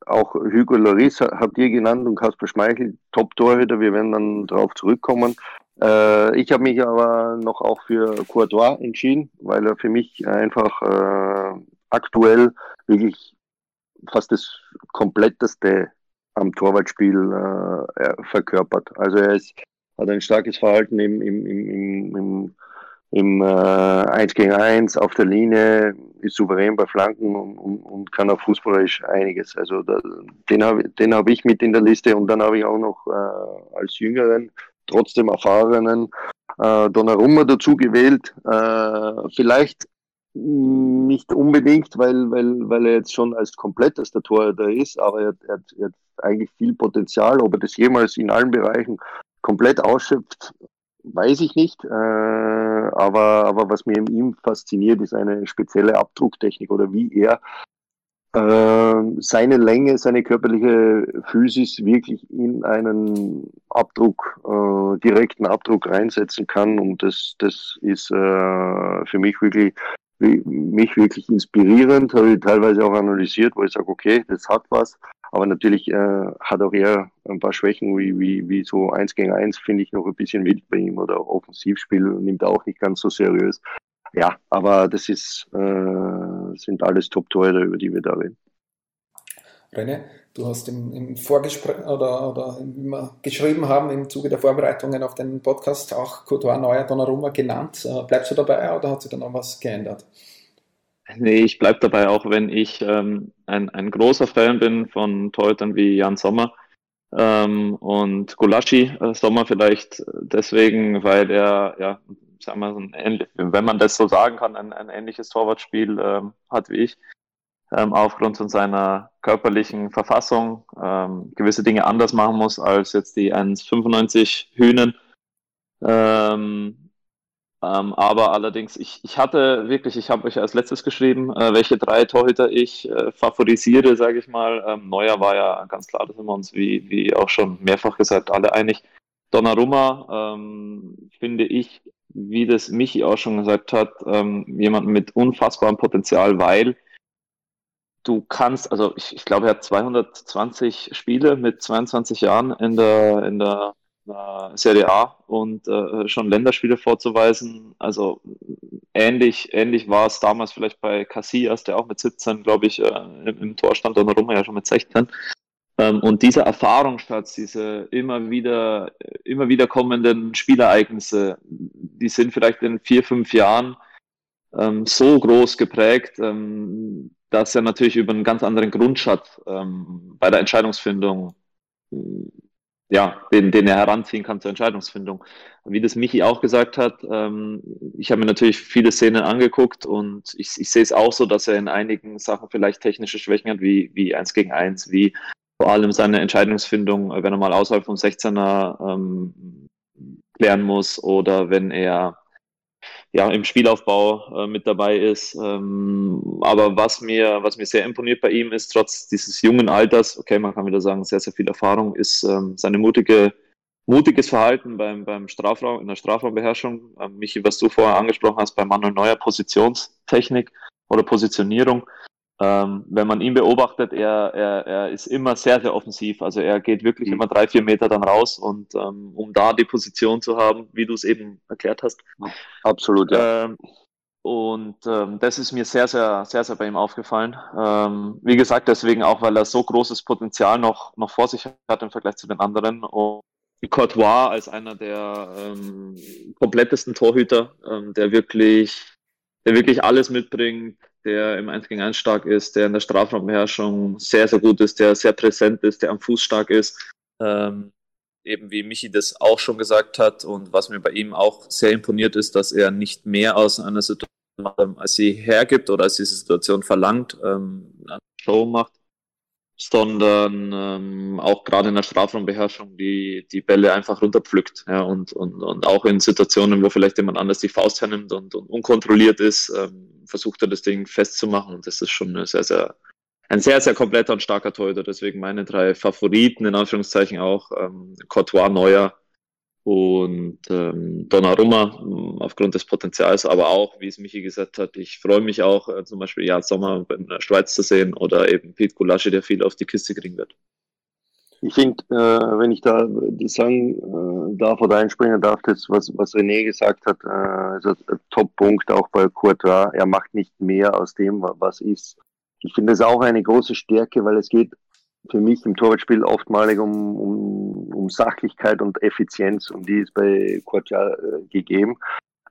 auch Hugo Loris habt ihr genannt und Kasper Schmeichel, Top-Torhüter. Wir werden dann darauf zurückkommen. Äh, ich habe mich aber noch auch für Courtois entschieden, weil er für mich einfach äh, aktuell wirklich fast das kompletteste am Torwartspiel äh, verkörpert. Also er ist, hat ein starkes Verhalten im, im, im, im, im äh, 1 gegen 1 auf der Linie, ist souverän bei Flanken und, und, und kann auch fußballerisch einiges. Also da, den habe den hab ich mit in der Liste und dann habe ich auch noch äh, als Jüngeren trotzdem erfahrenen äh, Donnarumma dazu gewählt. Äh, vielleicht nicht unbedingt, weil, weil, weil er jetzt schon als komplettester Torhüter ist, aber er, er, er hat eigentlich viel Potenzial. Ob er das jemals in allen Bereichen komplett ausschöpft, weiß ich nicht. Äh, aber, aber was mir in ihm fasziniert, ist eine spezielle Abdrucktechnik oder wie er seine Länge, seine körperliche Physis wirklich in einen Abdruck, äh, direkten Abdruck reinsetzen kann. Und das, das ist äh, für mich wirklich, mich wirklich inspirierend, habe ich teilweise auch analysiert, wo ich sage, okay, das hat was. Aber natürlich äh, hat auch er ein paar Schwächen, wie, wie, wie so eins gegen eins finde ich noch ein bisschen wild bei ihm oder Offensivspiel nimmt er auch nicht ganz so seriös. Ja, aber das ist, äh, sind alles Top-Tore, über die wir da reden.
René, du hast im, im Vorgespräch oder, oder wie wir geschrieben haben im Zuge der Vorbereitungen auf den Podcast auch Courtois Neuer Donnarumma genannt. Äh, bleibst du dabei oder hat sich da noch was geändert?
Nee, ich bleibe dabei, auch wenn ich ähm, ein, ein großer Fan bin von Torhütern wie Jan Sommer ähm, und Gulaschi äh, Sommer vielleicht deswegen, weil er ja sagen wir, ein, wenn man das so sagen kann, ein, ein ähnliches Torwartspiel ähm, hat wie ich, ähm, aufgrund von seiner körperlichen Verfassung ähm, gewisse Dinge anders machen muss als jetzt die 1,95 Hühnen. Ähm, ähm, aber allerdings, ich, ich hatte wirklich, ich habe euch als letztes geschrieben, äh, welche drei Torhüter ich äh, favorisiere, sage ich mal. Ähm, Neuer war ja ganz klar, da sind wir uns, wie, wie auch schon mehrfach gesagt, alle einig. Donnarumma ähm, finde ich wie das Michi auch schon gesagt hat, ähm, jemanden mit unfassbarem Potenzial, weil du kannst, also ich, ich glaube, er hat 220 Spiele mit 22 Jahren in der, in der Serie A und äh, schon Länderspiele vorzuweisen. Also ähnlich, ähnlich war es damals vielleicht bei Casillas, der auch mit 17, glaube ich, äh, im, im Tor stand und Roma ja schon mit 16. Ähm, und dieser Erfahrungsschatz, diese immer wieder, immer wieder kommenden Spielereignisse, die sind vielleicht in vier, fünf Jahren ähm, so groß geprägt, ähm, dass er natürlich über einen ganz anderen Grundschatz ähm, bei der Entscheidungsfindung, ja, den, den er heranziehen kann zur Entscheidungsfindung. Wie das Michi auch gesagt hat, ähm, ich habe mir natürlich viele Szenen angeguckt und ich, ich sehe es auch so, dass er in einigen Sachen vielleicht technische Schwächen hat, wie, wie eins gegen eins, wie vor allem seine Entscheidungsfindung, äh, wenn er mal außerhalb vom 16er ähm, klären muss oder wenn er ja im Spielaufbau äh, mit dabei ist. Ähm, aber was mir, was mir sehr imponiert bei ihm ist, trotz dieses jungen Alters, okay, man kann wieder sagen, sehr, sehr viel Erfahrung, ist ähm, seine mutige, mutiges Verhalten beim, beim Strafraum, in der Strafraumbeherrschung. Ähm, Michi, was du vorher angesprochen hast, bei Manuel Neuer Positionstechnik oder Positionierung. Ähm, wenn man ihn beobachtet, er, er, er ist immer sehr, sehr offensiv. Also er geht wirklich mhm. immer drei, vier Meter dann raus und ähm, um da die Position zu haben, wie du es eben erklärt hast.
Absolut, ja.
Ähm, Und ähm, das ist mir sehr, sehr, sehr, sehr bei ihm aufgefallen. Ähm, wie gesagt, deswegen auch, weil er so großes Potenzial noch, noch vor sich hat im Vergleich zu den anderen. Und Courtois als einer der ähm, komplettesten Torhüter, ähm, der wirklich, der wirklich alles mitbringt, der im 1 gegen 1 stark ist, der in der Strafraumbeherrschung sehr, sehr gut ist, der sehr präsent ist, der am Fuß stark ist. Ähm, eben wie Michi das auch schon gesagt hat und was mir bei ihm auch sehr imponiert ist, dass er nicht mehr aus einer Situation, als sie hergibt oder als diese Situation verlangt, ähm, eine Show macht, sondern ähm, auch gerade in der Strafraumbeherrschung die, die Bälle einfach runterpflückt. Ja, und, und, und auch in Situationen, wo vielleicht jemand anders die Faust hernimmt und, und unkontrolliert ist, ähm, versucht er das Ding festzumachen. Und das ist schon eine sehr, sehr ein sehr, sehr kompletter und starker Torhüter. Deswegen meine drei Favoriten, in Anführungszeichen auch ähm, Courtois, Neuer und ähm, Donnarumma aufgrund des Potenzials, aber auch, wie es Michi gesagt hat, ich freue mich auch, äh, zum Beispiel ja Sommer in der Schweiz zu sehen oder eben Pete Gulaschi, der viel auf die Kiste kriegen wird.
Ich finde, äh, wenn ich da sagen äh, darf oder einspringen darf, das, was, was René gesagt hat, äh, ist Top-Punkt auch bei Courtois. Er macht nicht mehr aus dem, was ist. Ich finde das auch eine große Stärke, weil es geht für mich im Torwartspiel oftmalig um, um, um Sachlichkeit und Effizienz und die ist bei Courtois äh, gegeben.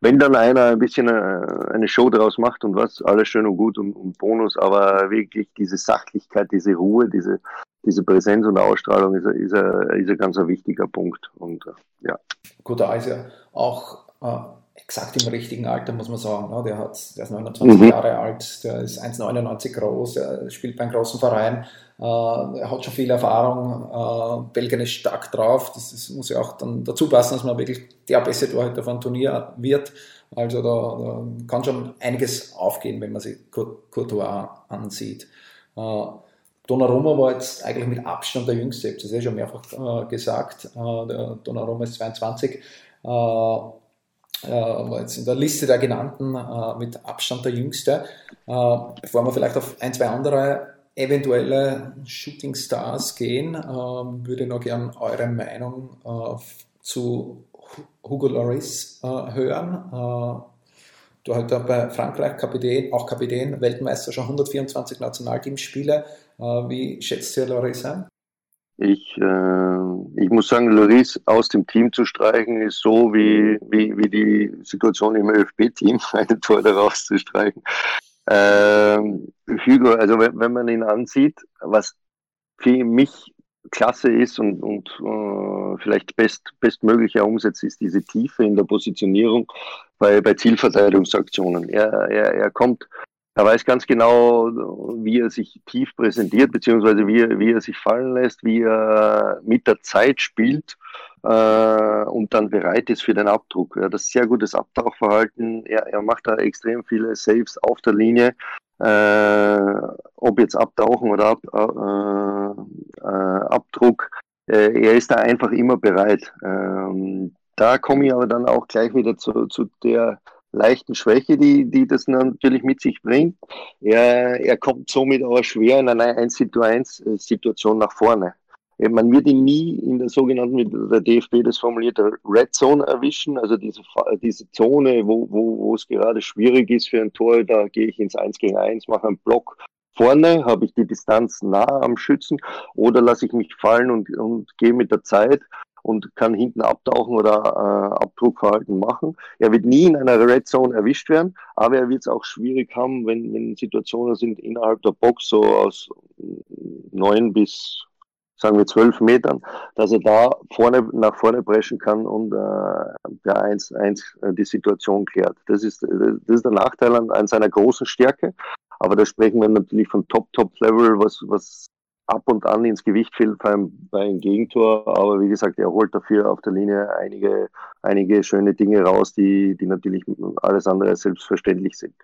Wenn dann einer ein bisschen äh, eine Show daraus macht und was, alles schön und gut und, und Bonus, aber wirklich diese Sachlichkeit, diese Ruhe, diese, diese Präsenz und Ausstrahlung ist, ist, ist ein ganz ein wichtiger Punkt. Und äh, ja.
Gut, da ist ja auch äh, exakt im richtigen Alter, muss man sagen. Ne? Der, hat, der ist 29 mhm. Jahre alt, der ist 1,99 groß, er spielt bei einem großen Verein, äh, er hat schon viel Erfahrung, äh, Belgien ist stark drauf, das, das, muss ja auch dann dazu passen, dass man wirklich der beste Torhüter von Turnier wird. Also da, da, kann schon einiges aufgehen, wenn man sich Courtois ansieht. Äh, Donnarumma war jetzt eigentlich mit Abstand der Jüngste, das ist ja schon mehrfach äh, gesagt. Äh, Donnarumma ist 22 äh, war jetzt in der Liste der genannten äh, mit Abstand der jüngste. Äh, bevor wir vielleicht auf ein, zwei andere eventuelle Shooting Stars gehen, würde ich noch gerne eure Meinung zu Hugo Lloris hören. Du halt bei Frankreich Kapitän, auch Kapitän, Weltmeister, schon 124 Nationalteamspiele. Wie schätzt ihr Lloris ein?
Ich, äh, ich muss sagen, Loris aus dem Team zu streichen, ist so wie, wie, wie die Situation im ÖFB-Team, ein Tor daraus zu streichen. Äh, Hugo, also wenn, wenn man ihn ansieht, was für mich klasse ist und, und äh, vielleicht best, bestmöglicher umsetzt, ist diese Tiefe in der Positionierung bei, bei Zielverteidigungsaktionen. Er, er, er kommt er weiß ganz genau, wie er sich tief präsentiert, beziehungsweise wie er, wie er sich fallen lässt, wie er mit der Zeit spielt äh, und dann bereit ist für den Abdruck. Er hat ein sehr gutes Abtauchverhalten. Er, er macht da extrem viele Saves auf der Linie. Äh, ob jetzt Abtauchen oder Ab, äh, äh Abdruck, äh, er ist da einfach immer bereit. Ähm, da komme ich aber dann auch gleich wieder zu, zu der leichten Schwäche, die, die das natürlich mit sich bringt. Er, er kommt somit aber schwer in einer 1 zu 1 Situation nach vorne. Man wird ihn nie in der sogenannten, wie der DFB das formuliert, Red Zone erwischen, also diese, diese Zone, wo, wo, wo es gerade schwierig ist für ein Tor, da gehe ich ins 1 gegen 1, mache einen Block vorne, habe ich die Distanz nah am Schützen oder lasse ich mich fallen und, und gehe mit der Zeit und kann hinten abtauchen oder äh, Abdruckverhalten machen. Er wird nie in einer Red Zone erwischt werden, aber er wird es auch schwierig haben, wenn, wenn Situationen sind innerhalb der Box, so aus neun bis sagen wir zwölf Metern, dass er da vorne nach vorne preschen kann und äh, der 1-1 äh, die Situation klärt. Das ist, das ist der Nachteil an, an seiner großen Stärke. Aber da sprechen wir natürlich von Top-Top-Level, was, was ab und an ins Gewicht fällt beim, bei einem Gegentor, aber wie gesagt, er holt dafür auf der Linie einige, einige schöne Dinge raus, die, die natürlich alles andere selbstverständlich sind.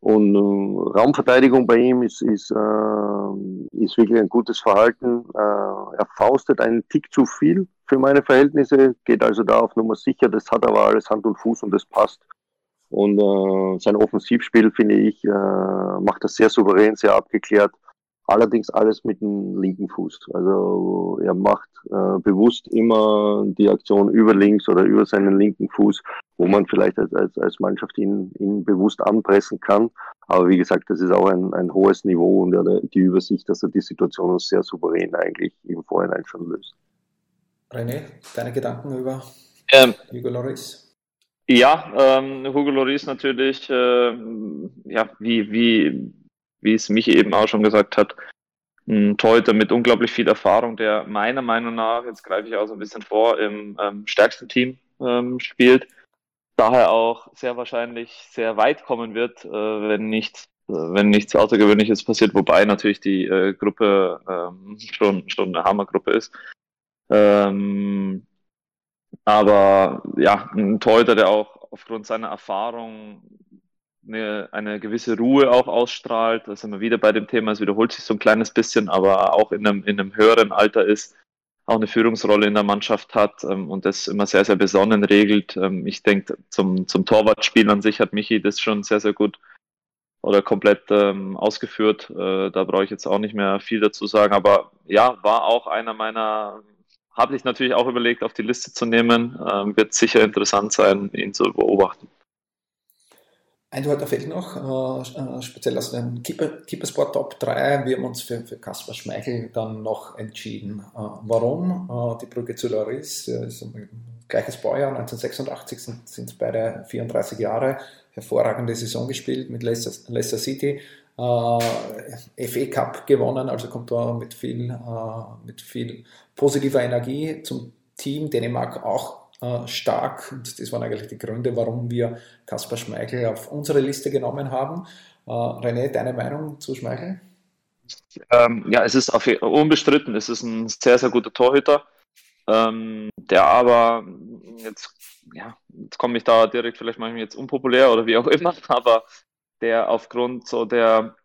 Und äh, Raumverteidigung bei ihm ist, ist, äh, ist wirklich ein gutes Verhalten. Äh, er faustet einen Tick zu viel für meine Verhältnisse, geht also da auf Nummer sicher, das hat aber alles Hand und Fuß und das passt. Und äh, sein Offensivspiel, finde ich, äh, macht das sehr souverän, sehr abgeklärt allerdings alles mit dem linken Fuß. Also er macht äh, bewusst immer die Aktion über links oder über seinen linken Fuß, wo man vielleicht als, als, als Mannschaft ihn, ihn bewusst anpressen kann. Aber wie gesagt, das ist auch ein, ein hohes Niveau und er, die Übersicht, dass er die Situation sehr souverän eigentlich im Vorhinein schon löst.
René, deine Gedanken über ähm, Hugo Loris?
Ja, ähm, Hugo Loris natürlich, äh, ja, wie, wie, wie es Michi eben auch schon gesagt hat, ein Torhüter mit unglaublich viel Erfahrung, der meiner Meinung nach, jetzt greife ich auch so ein bisschen vor, im ähm, stärksten Team ähm, spielt. Daher auch sehr wahrscheinlich sehr weit kommen wird, äh, wenn nicht äh, wenn nichts Außergewöhnliches passiert, wobei natürlich die äh, Gruppe ähm, schon, schon eine Hammergruppe ist. Ähm, aber ja, ein Torhüter, der auch aufgrund seiner Erfahrung eine, eine gewisse Ruhe auch ausstrahlt. Da sind wir wieder bei dem Thema, es wiederholt sich so ein kleines bisschen, aber auch in einem, in einem höheren Alter ist, auch eine Führungsrolle in der Mannschaft hat ähm, und das immer sehr, sehr besonnen regelt. Ähm, ich denke, zum, zum Torwartspiel an sich hat Michi das schon sehr, sehr gut oder komplett ähm, ausgeführt. Äh, da brauche ich jetzt auch nicht mehr viel dazu sagen, aber ja, war auch einer meiner, habe ich natürlich auch überlegt, auf die Liste zu nehmen. Ähm, wird sicher interessant sein, ihn zu beobachten.
Ein Wort fehlt noch, äh, äh, speziell aus dem Keeper, Keepersport Top 3. Wir haben uns für, für Kaspar Schmeichel dann noch entschieden. Äh, warum? Äh, die Brücke zu Loris ist ein gleiches Baujahr, 1986 sind, sind beide 34 Jahre. Hervorragende Saison gespielt mit Leicester, Leicester City. Äh, FA Cup gewonnen, also kommt da mit viel, äh, mit viel positiver Energie zum Team. Dänemark auch äh, stark. Und das waren eigentlich die Gründe, warum wir Kaspar Schmeichel auf unsere Liste genommen haben. Äh, René, deine Meinung zu Schmeichel?
Ähm, ja, es ist auf, unbestritten, es ist ein sehr, sehr guter Torhüter, ähm, der aber jetzt, ja, jetzt komme ich da direkt, vielleicht mich jetzt unpopulär oder wie auch immer, aber der aufgrund so der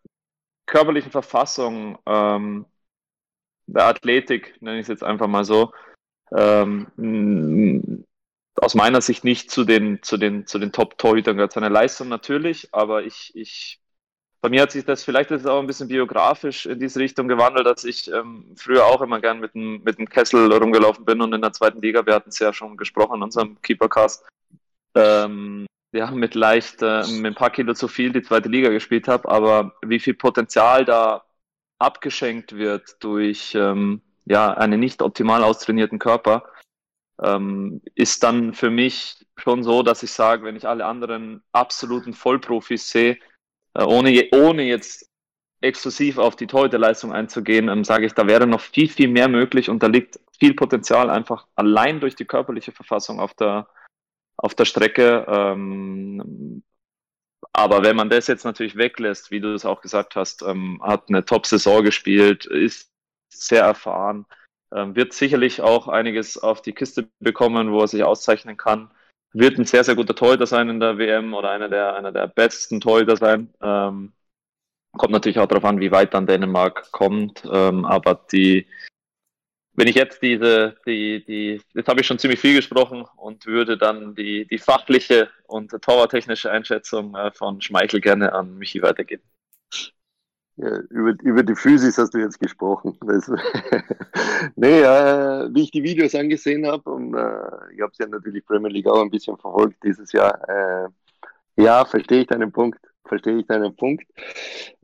körperlichen Verfassung, ähm, der Athletik, nenne ich es jetzt einfach mal so, ähm, aus meiner Sicht nicht zu den, zu den, zu den Top-Torhütern gehört. Seine Leistung natürlich, aber ich, ich, bei mir hat sich das, vielleicht ist auch ein bisschen biografisch in diese Richtung gewandelt, dass ich ähm, früher auch immer gern mit dem, mit dem Kessel rumgelaufen bin und in der zweiten Liga, wir hatten es ja schon gesprochen in unserem Keepercast, ähm, ja, mit leicht, äh, mit ein paar Kilo zu viel die zweite Liga gespielt habe, aber wie viel Potenzial da abgeschenkt wird durch ähm, ja, einen nicht optimal austrainierten Körper, ähm, ist dann für mich schon so, dass ich sage, wenn ich alle anderen absoluten Vollprofis sehe, äh, ohne, ohne jetzt exklusiv auf die Torhüterleistung einzugehen, ähm, sage ich, da wäre noch viel, viel mehr möglich und da liegt viel Potenzial einfach allein durch die körperliche Verfassung auf der, auf der Strecke. Ähm, aber wenn man das jetzt natürlich weglässt, wie du es auch gesagt hast, ähm, hat eine Top-Saison gespielt, ist sehr erfahren, ähm, wird sicherlich auch einiges auf die Kiste bekommen, wo er sich auszeichnen kann. Wird ein sehr, sehr guter Torhüter sein in der WM oder einer der, einer der besten Torhüter sein. Ähm, kommt natürlich auch darauf an, wie weit dann Dänemark kommt. Ähm, aber die, wenn ich jetzt diese, die, die, jetzt habe ich schon ziemlich viel gesprochen und würde dann die, die fachliche und torwarttechnische Einschätzung äh, von Schmeichel gerne an Michi weitergeben.
Ja, über, über die Physis hast du jetzt gesprochen. Das, nee, äh, wie ich die Videos angesehen habe, und äh, ich habe es ja natürlich Premier League auch ein bisschen verfolgt dieses Jahr, äh, ja, verstehe ich deinen Punkt, verstehe ich deinen Punkt.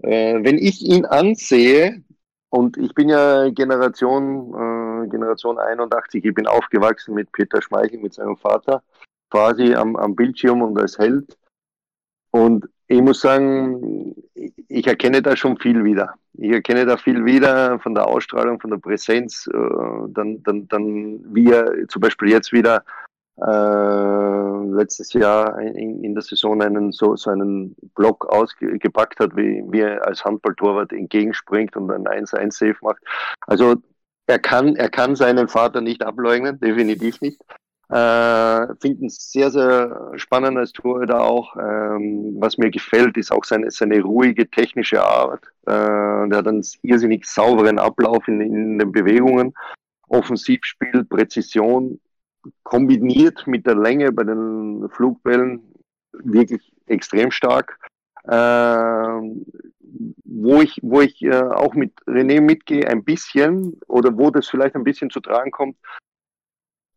Äh, wenn ich ihn ansehe, und ich bin ja Generation, äh, Generation 81, ich bin aufgewachsen mit Peter Schmeichel, mit seinem Vater, quasi am, am Bildschirm und als Held. Und ich muss sagen, ich erkenne da schon viel wieder. Ich erkenne da viel wieder von der Ausstrahlung, von der Präsenz. Äh, dann, dann, dann wie er zum Beispiel jetzt wieder äh, letztes Jahr in, in, der Saison einen so, so einen Block ausgepackt hat, wie, wie er als Handballtorwart entgegenspringt und ein 1-1-Safe macht. Also er kann, er kann seinen Vater nicht ableugnen, definitiv nicht. Äh, Finde es sehr, sehr als Torhüter auch. Ähm, was mir gefällt, ist auch seine, seine ruhige technische Art. Äh, der hat einen irrsinnig sauberen Ablauf in, in den Bewegungen. Offensivspiel, Präzision, kombiniert mit der Länge bei den Flugbällen wirklich extrem stark. Äh, wo ich, wo ich äh, auch mit René mitgehe, ein bisschen, oder wo das vielleicht ein bisschen zu tragen kommt,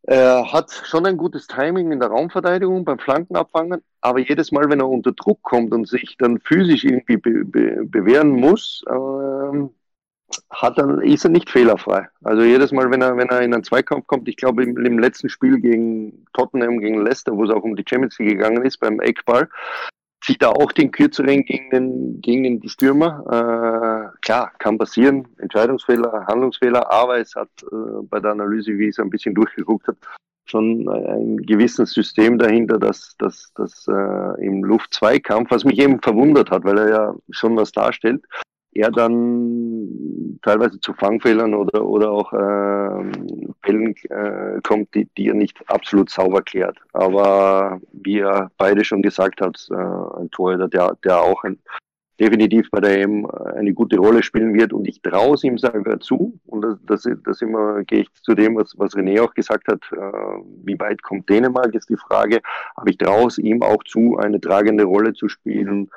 er hat schon ein gutes Timing in der Raumverteidigung beim Flankenabfangen, aber jedes Mal, wenn er unter Druck kommt und sich dann physisch irgendwie be be bewähren muss, ähm, hat dann, ist er nicht fehlerfrei. Also jedes Mal, wenn er, wenn er in einen Zweikampf kommt, ich glaube im, im letzten Spiel gegen Tottenham, gegen Leicester, wo es auch um die Champions League gegangen ist, beim Eckball, zieht er auch den kürzeren gegen den, gegen den Stürmer. Äh, klar, kann passieren, Entscheidungsfehler, Handlungsfehler, aber es hat äh, bei der Analyse, wie ich es ein bisschen durchgeguckt habe, schon ein gewisses System dahinter, dass das, äh, im Luft-2-Kampf, was mich eben verwundert hat, weil er ja schon was darstellt, er dann teilweise zu Fangfehlern oder, oder auch äh, Fällen äh, kommt, die, die er nicht absolut sauber klärt. Aber wie er beide schon gesagt hat, äh, ein Torhüter, der, der auch ein, definitiv bei der EM eine gute Rolle spielen wird. Und ich traue es ihm sogar zu. Und das, das, das immer gehe ich zu dem, was, was René auch gesagt hat, äh, wie weit kommt Dänemark, ist die Frage, aber ich traue es ihm auch zu, eine tragende Rolle zu spielen,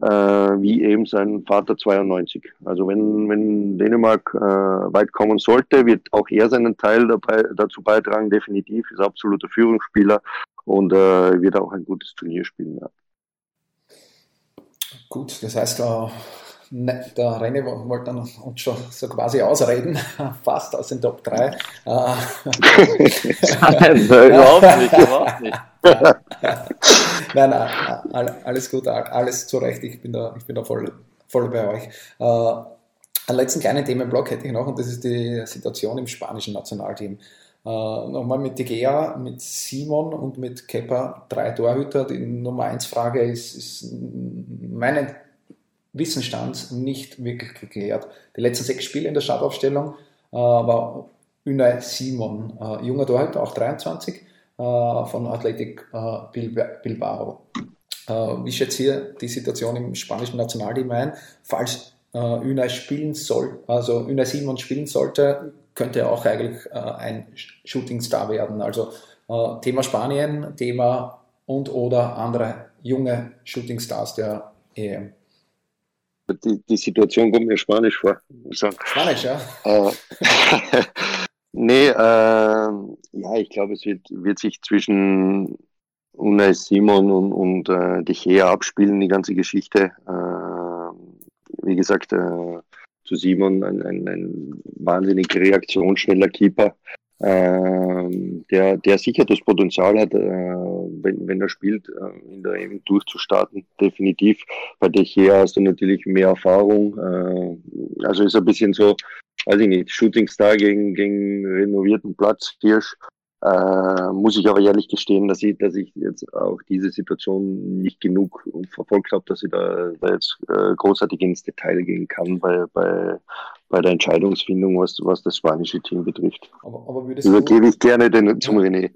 äh, wie eben sein Vater 92. Also wenn, wenn Dänemark äh, weit kommen sollte, wird auch er seinen Teil dabei, dazu beitragen, definitiv, ist absoluter Führungsspieler und äh, wird auch ein gutes Turnier spielen. Ja.
Gut, das heißt, äh, ne, der René wollte dann uns schon so quasi ausreden, fast aus den Top 3. Äh,
Nein, überhaupt nicht, überhaupt nicht.
nein, nein, alles gut, alles zurecht. Ich bin da, ich bin da voll, voll bei euch. Äh, einen letzten kleinen Themenblock hätte ich noch und das ist die Situation im spanischen Nationalteam. Äh, nochmal mit De Gea, mit Simon und mit Kepper, drei Torhüter. Die Nummer 1 Frage ist, ist meinen Wissensstand nicht wirklich geklärt. Die letzten sechs Spiele in der Startaufstellung äh, war Unai Simon, äh, junger Torhüter, auch 23 äh, von Athletic äh, Bilbao. Äh, wie schätzt ihr die Situation im spanischen Nationalteam ein? Falls Unai spielen soll, also Unai Simon spielen sollte, könnte er auch eigentlich ein Shootingstar werden. Also Thema Spanien, Thema und oder andere junge Shootingstars der EM.
Die, die Situation kommt mir spanisch vor.
Spanisch, ja.
Nee, äh, ich glaube, es wird, wird sich zwischen Unai Simon und, und äh, De Gea abspielen, die ganze Geschichte. Äh, wie gesagt, äh, zu Simon ein, ein, ein wahnsinnig reaktionsschneller Keeper, äh, der, der sicher das Potenzial hat, äh, wenn, wenn er spielt, äh, in der EM durchzustarten, definitiv. Bei De Gea hast du natürlich mehr Erfahrung. Äh, also ist ein bisschen so, weiß ich nicht, Shootingstar gegen, gegen renovierten Platz, Kirsch. Äh, muss ich aber ehrlich gestehen, dass ich, dass ich jetzt auch diese Situation nicht genug verfolgt habe, dass ich da, da jetzt äh, großartig ins Detail gehen kann bei, bei, bei der Entscheidungsfindung, was, was das spanische Team betrifft.
Aber, aber würdest
Übergebe ich gerne den, zum
ja,
René.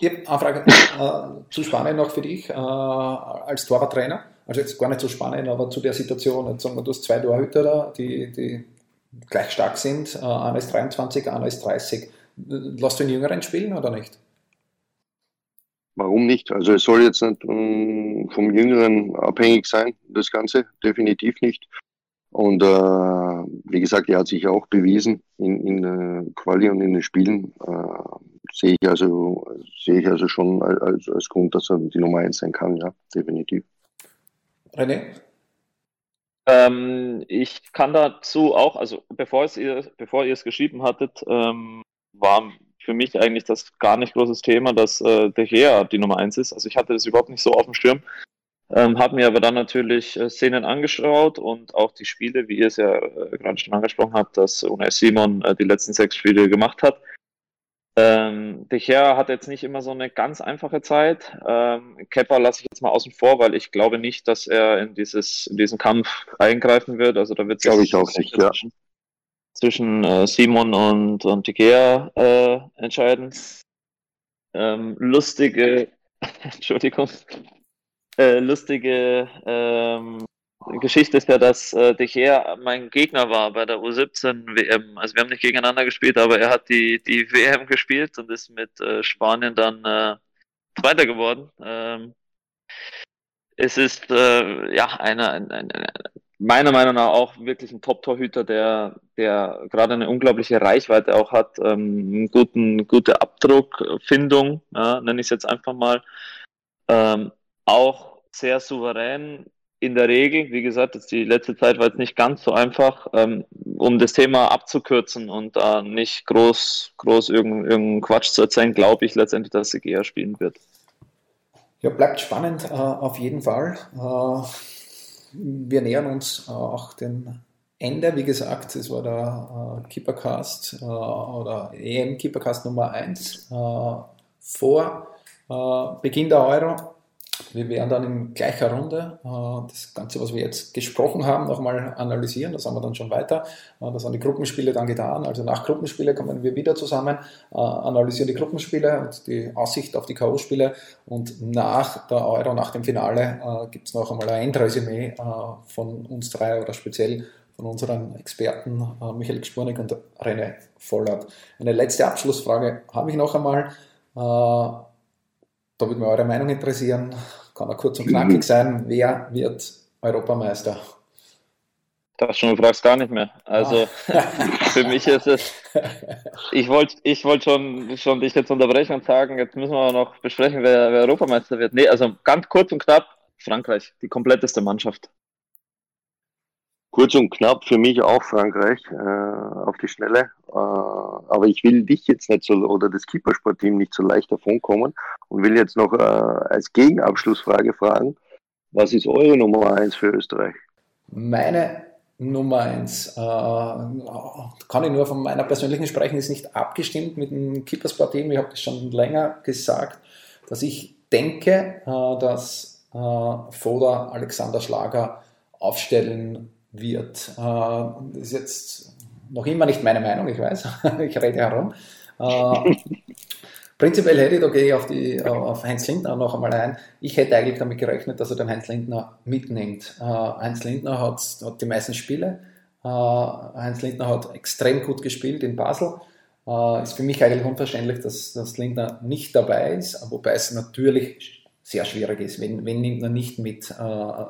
Ich habe eine Frage äh, zu Spanien noch für dich, äh, als Torwarttrainer. Also jetzt gar nicht zu Spanien, aber zu der Situation. Jetzt sagen wir, du hast zwei Torhüter da, die, die gleich stark sind. Einer ist 23, einer ist 30. Lass du den Jüngeren spielen oder nicht?
Warum nicht? Also es soll jetzt nicht um, vom Jüngeren abhängig sein, das Ganze, definitiv nicht. Und äh, wie gesagt, er hat sich auch bewiesen in, in äh, Quali und in den Spielen. Äh, sehe ich also sehe ich also schon als, als Grund, dass er die Nummer eins sein kann, ja, definitiv.
René?
Ähm, ich kann dazu auch, also bevor, es ihr, bevor ihr es geschrieben hattet, ähm, war für mich eigentlich das gar nicht großes Thema, dass äh, der Gea die Nummer eins ist. Also ich hatte das überhaupt nicht so auf dem Schirm. Ähm, habe mir aber dann natürlich äh, Szenen angeschaut und auch die Spiele, wie ihr es ja äh, gerade schon angesprochen habt, dass Unai Simon äh, die letzten sechs Spiele gemacht hat. Ähm, De Gea hat jetzt nicht immer so eine ganz einfache Zeit. Ähm, Kepper lasse ich jetzt mal außen vor, weil ich glaube nicht, dass er in, dieses, in diesen Kampf eingreifen wird. Also da wird
glaube ich auch nicht, ja.
Zwischen, äh, Simon und, und Gea äh, entscheiden. Ähm, lustige, Entschuldigung, äh, lustige ähm, Geschichte ist ja, dass äh, De mein Gegner war bei der U17 WM. Also wir haben nicht gegeneinander gespielt, aber er hat die, die WM gespielt und ist mit äh, Spanien dann äh, Zweiter geworden. Ähm, es ist äh, ja eine, eine, eine, meiner Meinung nach auch wirklich ein Top-Torhüter, der, der gerade eine unglaubliche Reichweite auch hat, ähm, guten, gute Abdruckfindung, ja, nenne ich es jetzt einfach mal. Ähm, auch sehr souverän in der Regel. Wie gesagt, jetzt die letzte Zeit war jetzt nicht ganz so einfach, ähm, um das Thema abzukürzen und da äh, nicht groß, groß irgendeinen irgendein Quatsch zu erzählen, glaube ich letztendlich, dass sie eher spielen wird.
Ja, bleibt spannend äh, auf jeden Fall. Äh, wir nähern uns äh, auch dem Ende. Wie gesagt, es war der äh, Keepercast äh, oder EM Keepercast Nummer 1 vor Beginn der Euro. Wir werden dann in gleicher Runde äh, das Ganze, was wir jetzt gesprochen haben, nochmal analysieren. Das haben wir dann schon weiter. Äh, das haben die Gruppenspiele dann getan. Also nach Gruppenspiele kommen wir wieder zusammen, äh, analysieren die Gruppenspiele und die Aussicht auf die K.O.-Spiele. Und nach der Euro, nach dem Finale, gibt es noch einmal ein Endresümee von uns drei oder speziell von unseren Experten Michael Gspurnik und René Vollert. Eine letzte Abschlussfrage habe ich noch einmal. Da würde mich eure Meinung interessieren. Kann er kurz und knackig sein. Wer wird Europameister?
Das schon, du fragst gar nicht mehr. Also ah. für mich ist es, ich wollte ich wollt schon, schon dich jetzt unterbrechen und sagen, jetzt müssen wir noch besprechen, wer, wer Europameister wird. Nee, also ganz kurz und knapp, Frankreich, die kompletteste Mannschaft.
Kurz und knapp für mich auch Frankreich äh, auf die Schnelle. Äh, aber ich will dich jetzt nicht so oder das Keepersportteam nicht so leicht davonkommen und will jetzt noch äh, als Gegenabschlussfrage fragen, was ist eure Nummer eins für Österreich?
Meine Nummer eins, äh, kann ich nur von meiner persönlichen sprechen, ist nicht abgestimmt mit dem Keepersport-Team. Ich habe das schon länger gesagt, dass ich denke, äh, dass äh, Foda Alexander Schlager aufstellen wird. Äh, das ist jetzt noch immer nicht meine Meinung, ich weiß, ich rede herum. Äh, prinzipiell hätte ich, da gehe ich auf, die, auf Heinz Lindner noch einmal ein. Ich hätte eigentlich damit gerechnet, dass er den Heinz Lindner mitnimmt. Äh, Heinz Lindner hat, hat die meisten Spiele. Heinz Lindner hat extrem gut gespielt in Basel. ist für mich eigentlich unverständlich, dass, dass Lindner nicht dabei ist, wobei es natürlich sehr schwierig ist. Wenn, wenn nimmt er nicht mit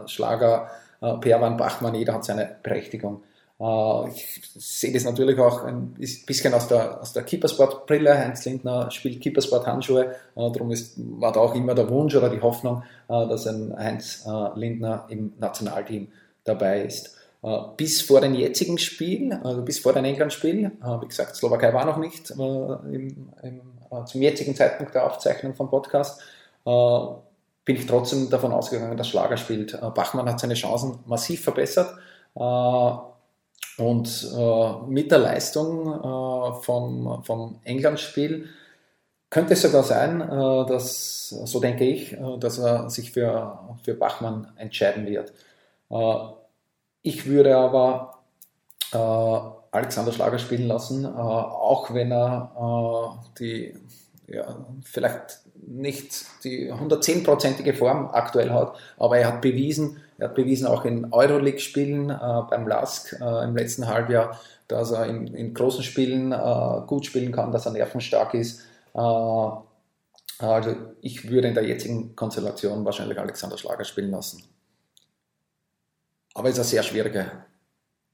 Schlager, äh, Perwan Bachmann, jeder hat seine Berechtigung. Äh, ich sehe das natürlich auch ein bisschen aus der, aus der Keepersport-Brille. Heinz Lindner spielt Keepersport-Handschuhe. Äh, darum ist, war da auch immer der Wunsch oder die Hoffnung, dass ein Heinz Lindner im Nationalteam dabei ist. Bis vor den jetzigen Spielen, also bis vor den England-Spielen, wie gesagt, Slowakei war noch nicht im, im, zum jetzigen Zeitpunkt der Aufzeichnung vom Podcast, bin ich trotzdem davon ausgegangen, dass Schlager spielt. Äh, Bachmann hat seine Chancen massiv verbessert. Äh, und äh, mit der Leistung vom, vom England-Spiel könnte es sogar sein, dass, so denke ich, dass er sich für, für Bachmann entscheiden wird. Ich würde aber Alexander Schlager spielen lassen, auch wenn er die ja, vielleicht nicht die 110-prozentige Form aktuell hat, aber er hat bewiesen, er hat bewiesen auch in Euroleague-Spielen äh, beim LASK äh, im letzten Halbjahr, dass er in, in großen Spielen äh, gut spielen kann, dass er nervenstark ist. Äh, also ich würde in der jetzigen Konstellation wahrscheinlich Alexander Schlager spielen lassen. Aber es ist eine sehr schwierige,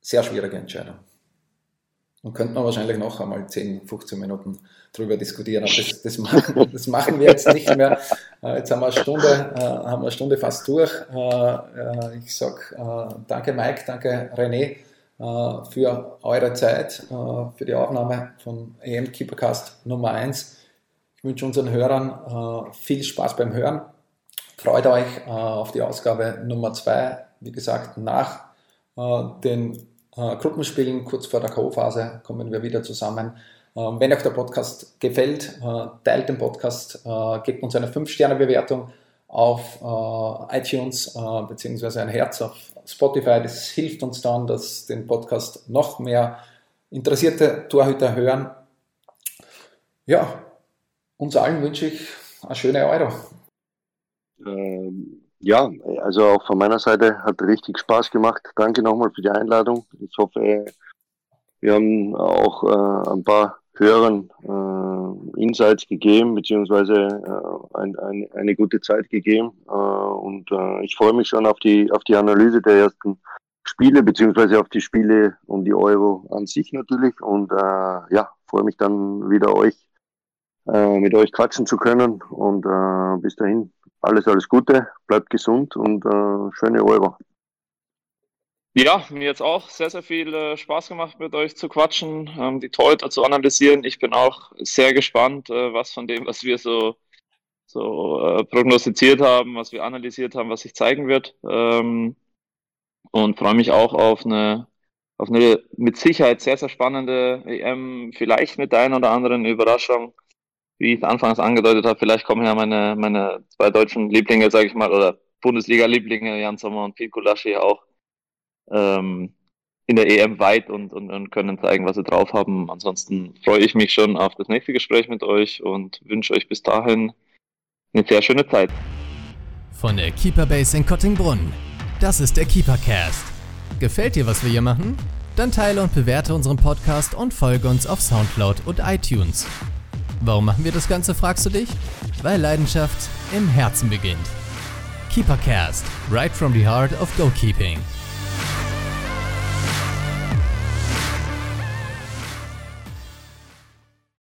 sehr schwierige Entscheidung. Und könnte man wahrscheinlich noch einmal 10, 15 Minuten drüber diskutieren. Aber das, das, machen, das machen wir jetzt nicht mehr. Äh, jetzt haben wir eine Stunde, äh, haben wir eine Stunde fast durch. Äh, ich sage danke Mike, danke René für eure Zeit, für die Aufnahme von EM Keepercast Nummer 1. Ich wünsche unseren Hörern viel Spaß beim Hören. Freut euch auf die Ausgabe Nummer 2. Wie gesagt, nach den äh, Gruppenspielen kurz vor der K.O.-Phase kommen wir wieder zusammen. Ähm, wenn euch der Podcast gefällt, äh, teilt den Podcast, äh, gebt uns eine 5-Sterne-Bewertung auf äh, iTunes äh, beziehungsweise ein Herz auf Spotify. Das hilft uns dann, dass den Podcast noch mehr interessierte Torhüter hören. Ja, uns allen wünsche ich eine schöne Euro.
Ähm ja, also auch von meiner Seite hat richtig Spaß gemacht. Danke nochmal für die Einladung. Ich hoffe, wir haben auch äh, ein paar Hörern äh, Insights gegeben, beziehungsweise äh, ein, ein, eine gute Zeit gegeben. Äh, und äh, ich freue mich schon auf die, auf die Analyse der ersten Spiele, beziehungsweise auf die Spiele um die Euro an sich natürlich. Und äh, ja, freue mich dann wieder euch äh, mit euch quatschen zu können. Und äh, bis dahin alles, alles Gute, bleibt gesund und äh, schöne Euro.
Ja, mir jetzt auch sehr, sehr viel äh, Spaß gemacht, mit euch zu quatschen, ähm, die Torhüter zu analysieren. Ich bin auch sehr gespannt, äh, was von dem, was wir so, so äh, prognostiziert haben, was wir analysiert haben, was sich zeigen wird. Ähm, und freue mich auch auf eine, auf eine mit Sicherheit sehr, sehr spannende EM, vielleicht mit der einen oder anderen Überraschung. Wie ich es anfangs angedeutet habe, vielleicht kommen ja meine, meine zwei deutschen Lieblinge, sage ich mal, oder Bundesliga-Lieblinge, Jan Sommer und Pete Kulaschi auch ähm, in der EM weit und, und, und können zeigen, was sie drauf haben. Ansonsten freue ich mich schon auf das nächste Gespräch mit euch und wünsche euch bis dahin eine sehr schöne Zeit.
Von der Keeper Base in Kottingbrunn. Das ist der Keepercast. Gefällt dir, was wir hier machen? Dann teile und bewerte unseren Podcast und folge uns auf Soundcloud und iTunes. Warum machen wir das Ganze, fragst du dich? Weil Leidenschaft im Herzen beginnt. Keepercast, right from the heart of goalkeeping.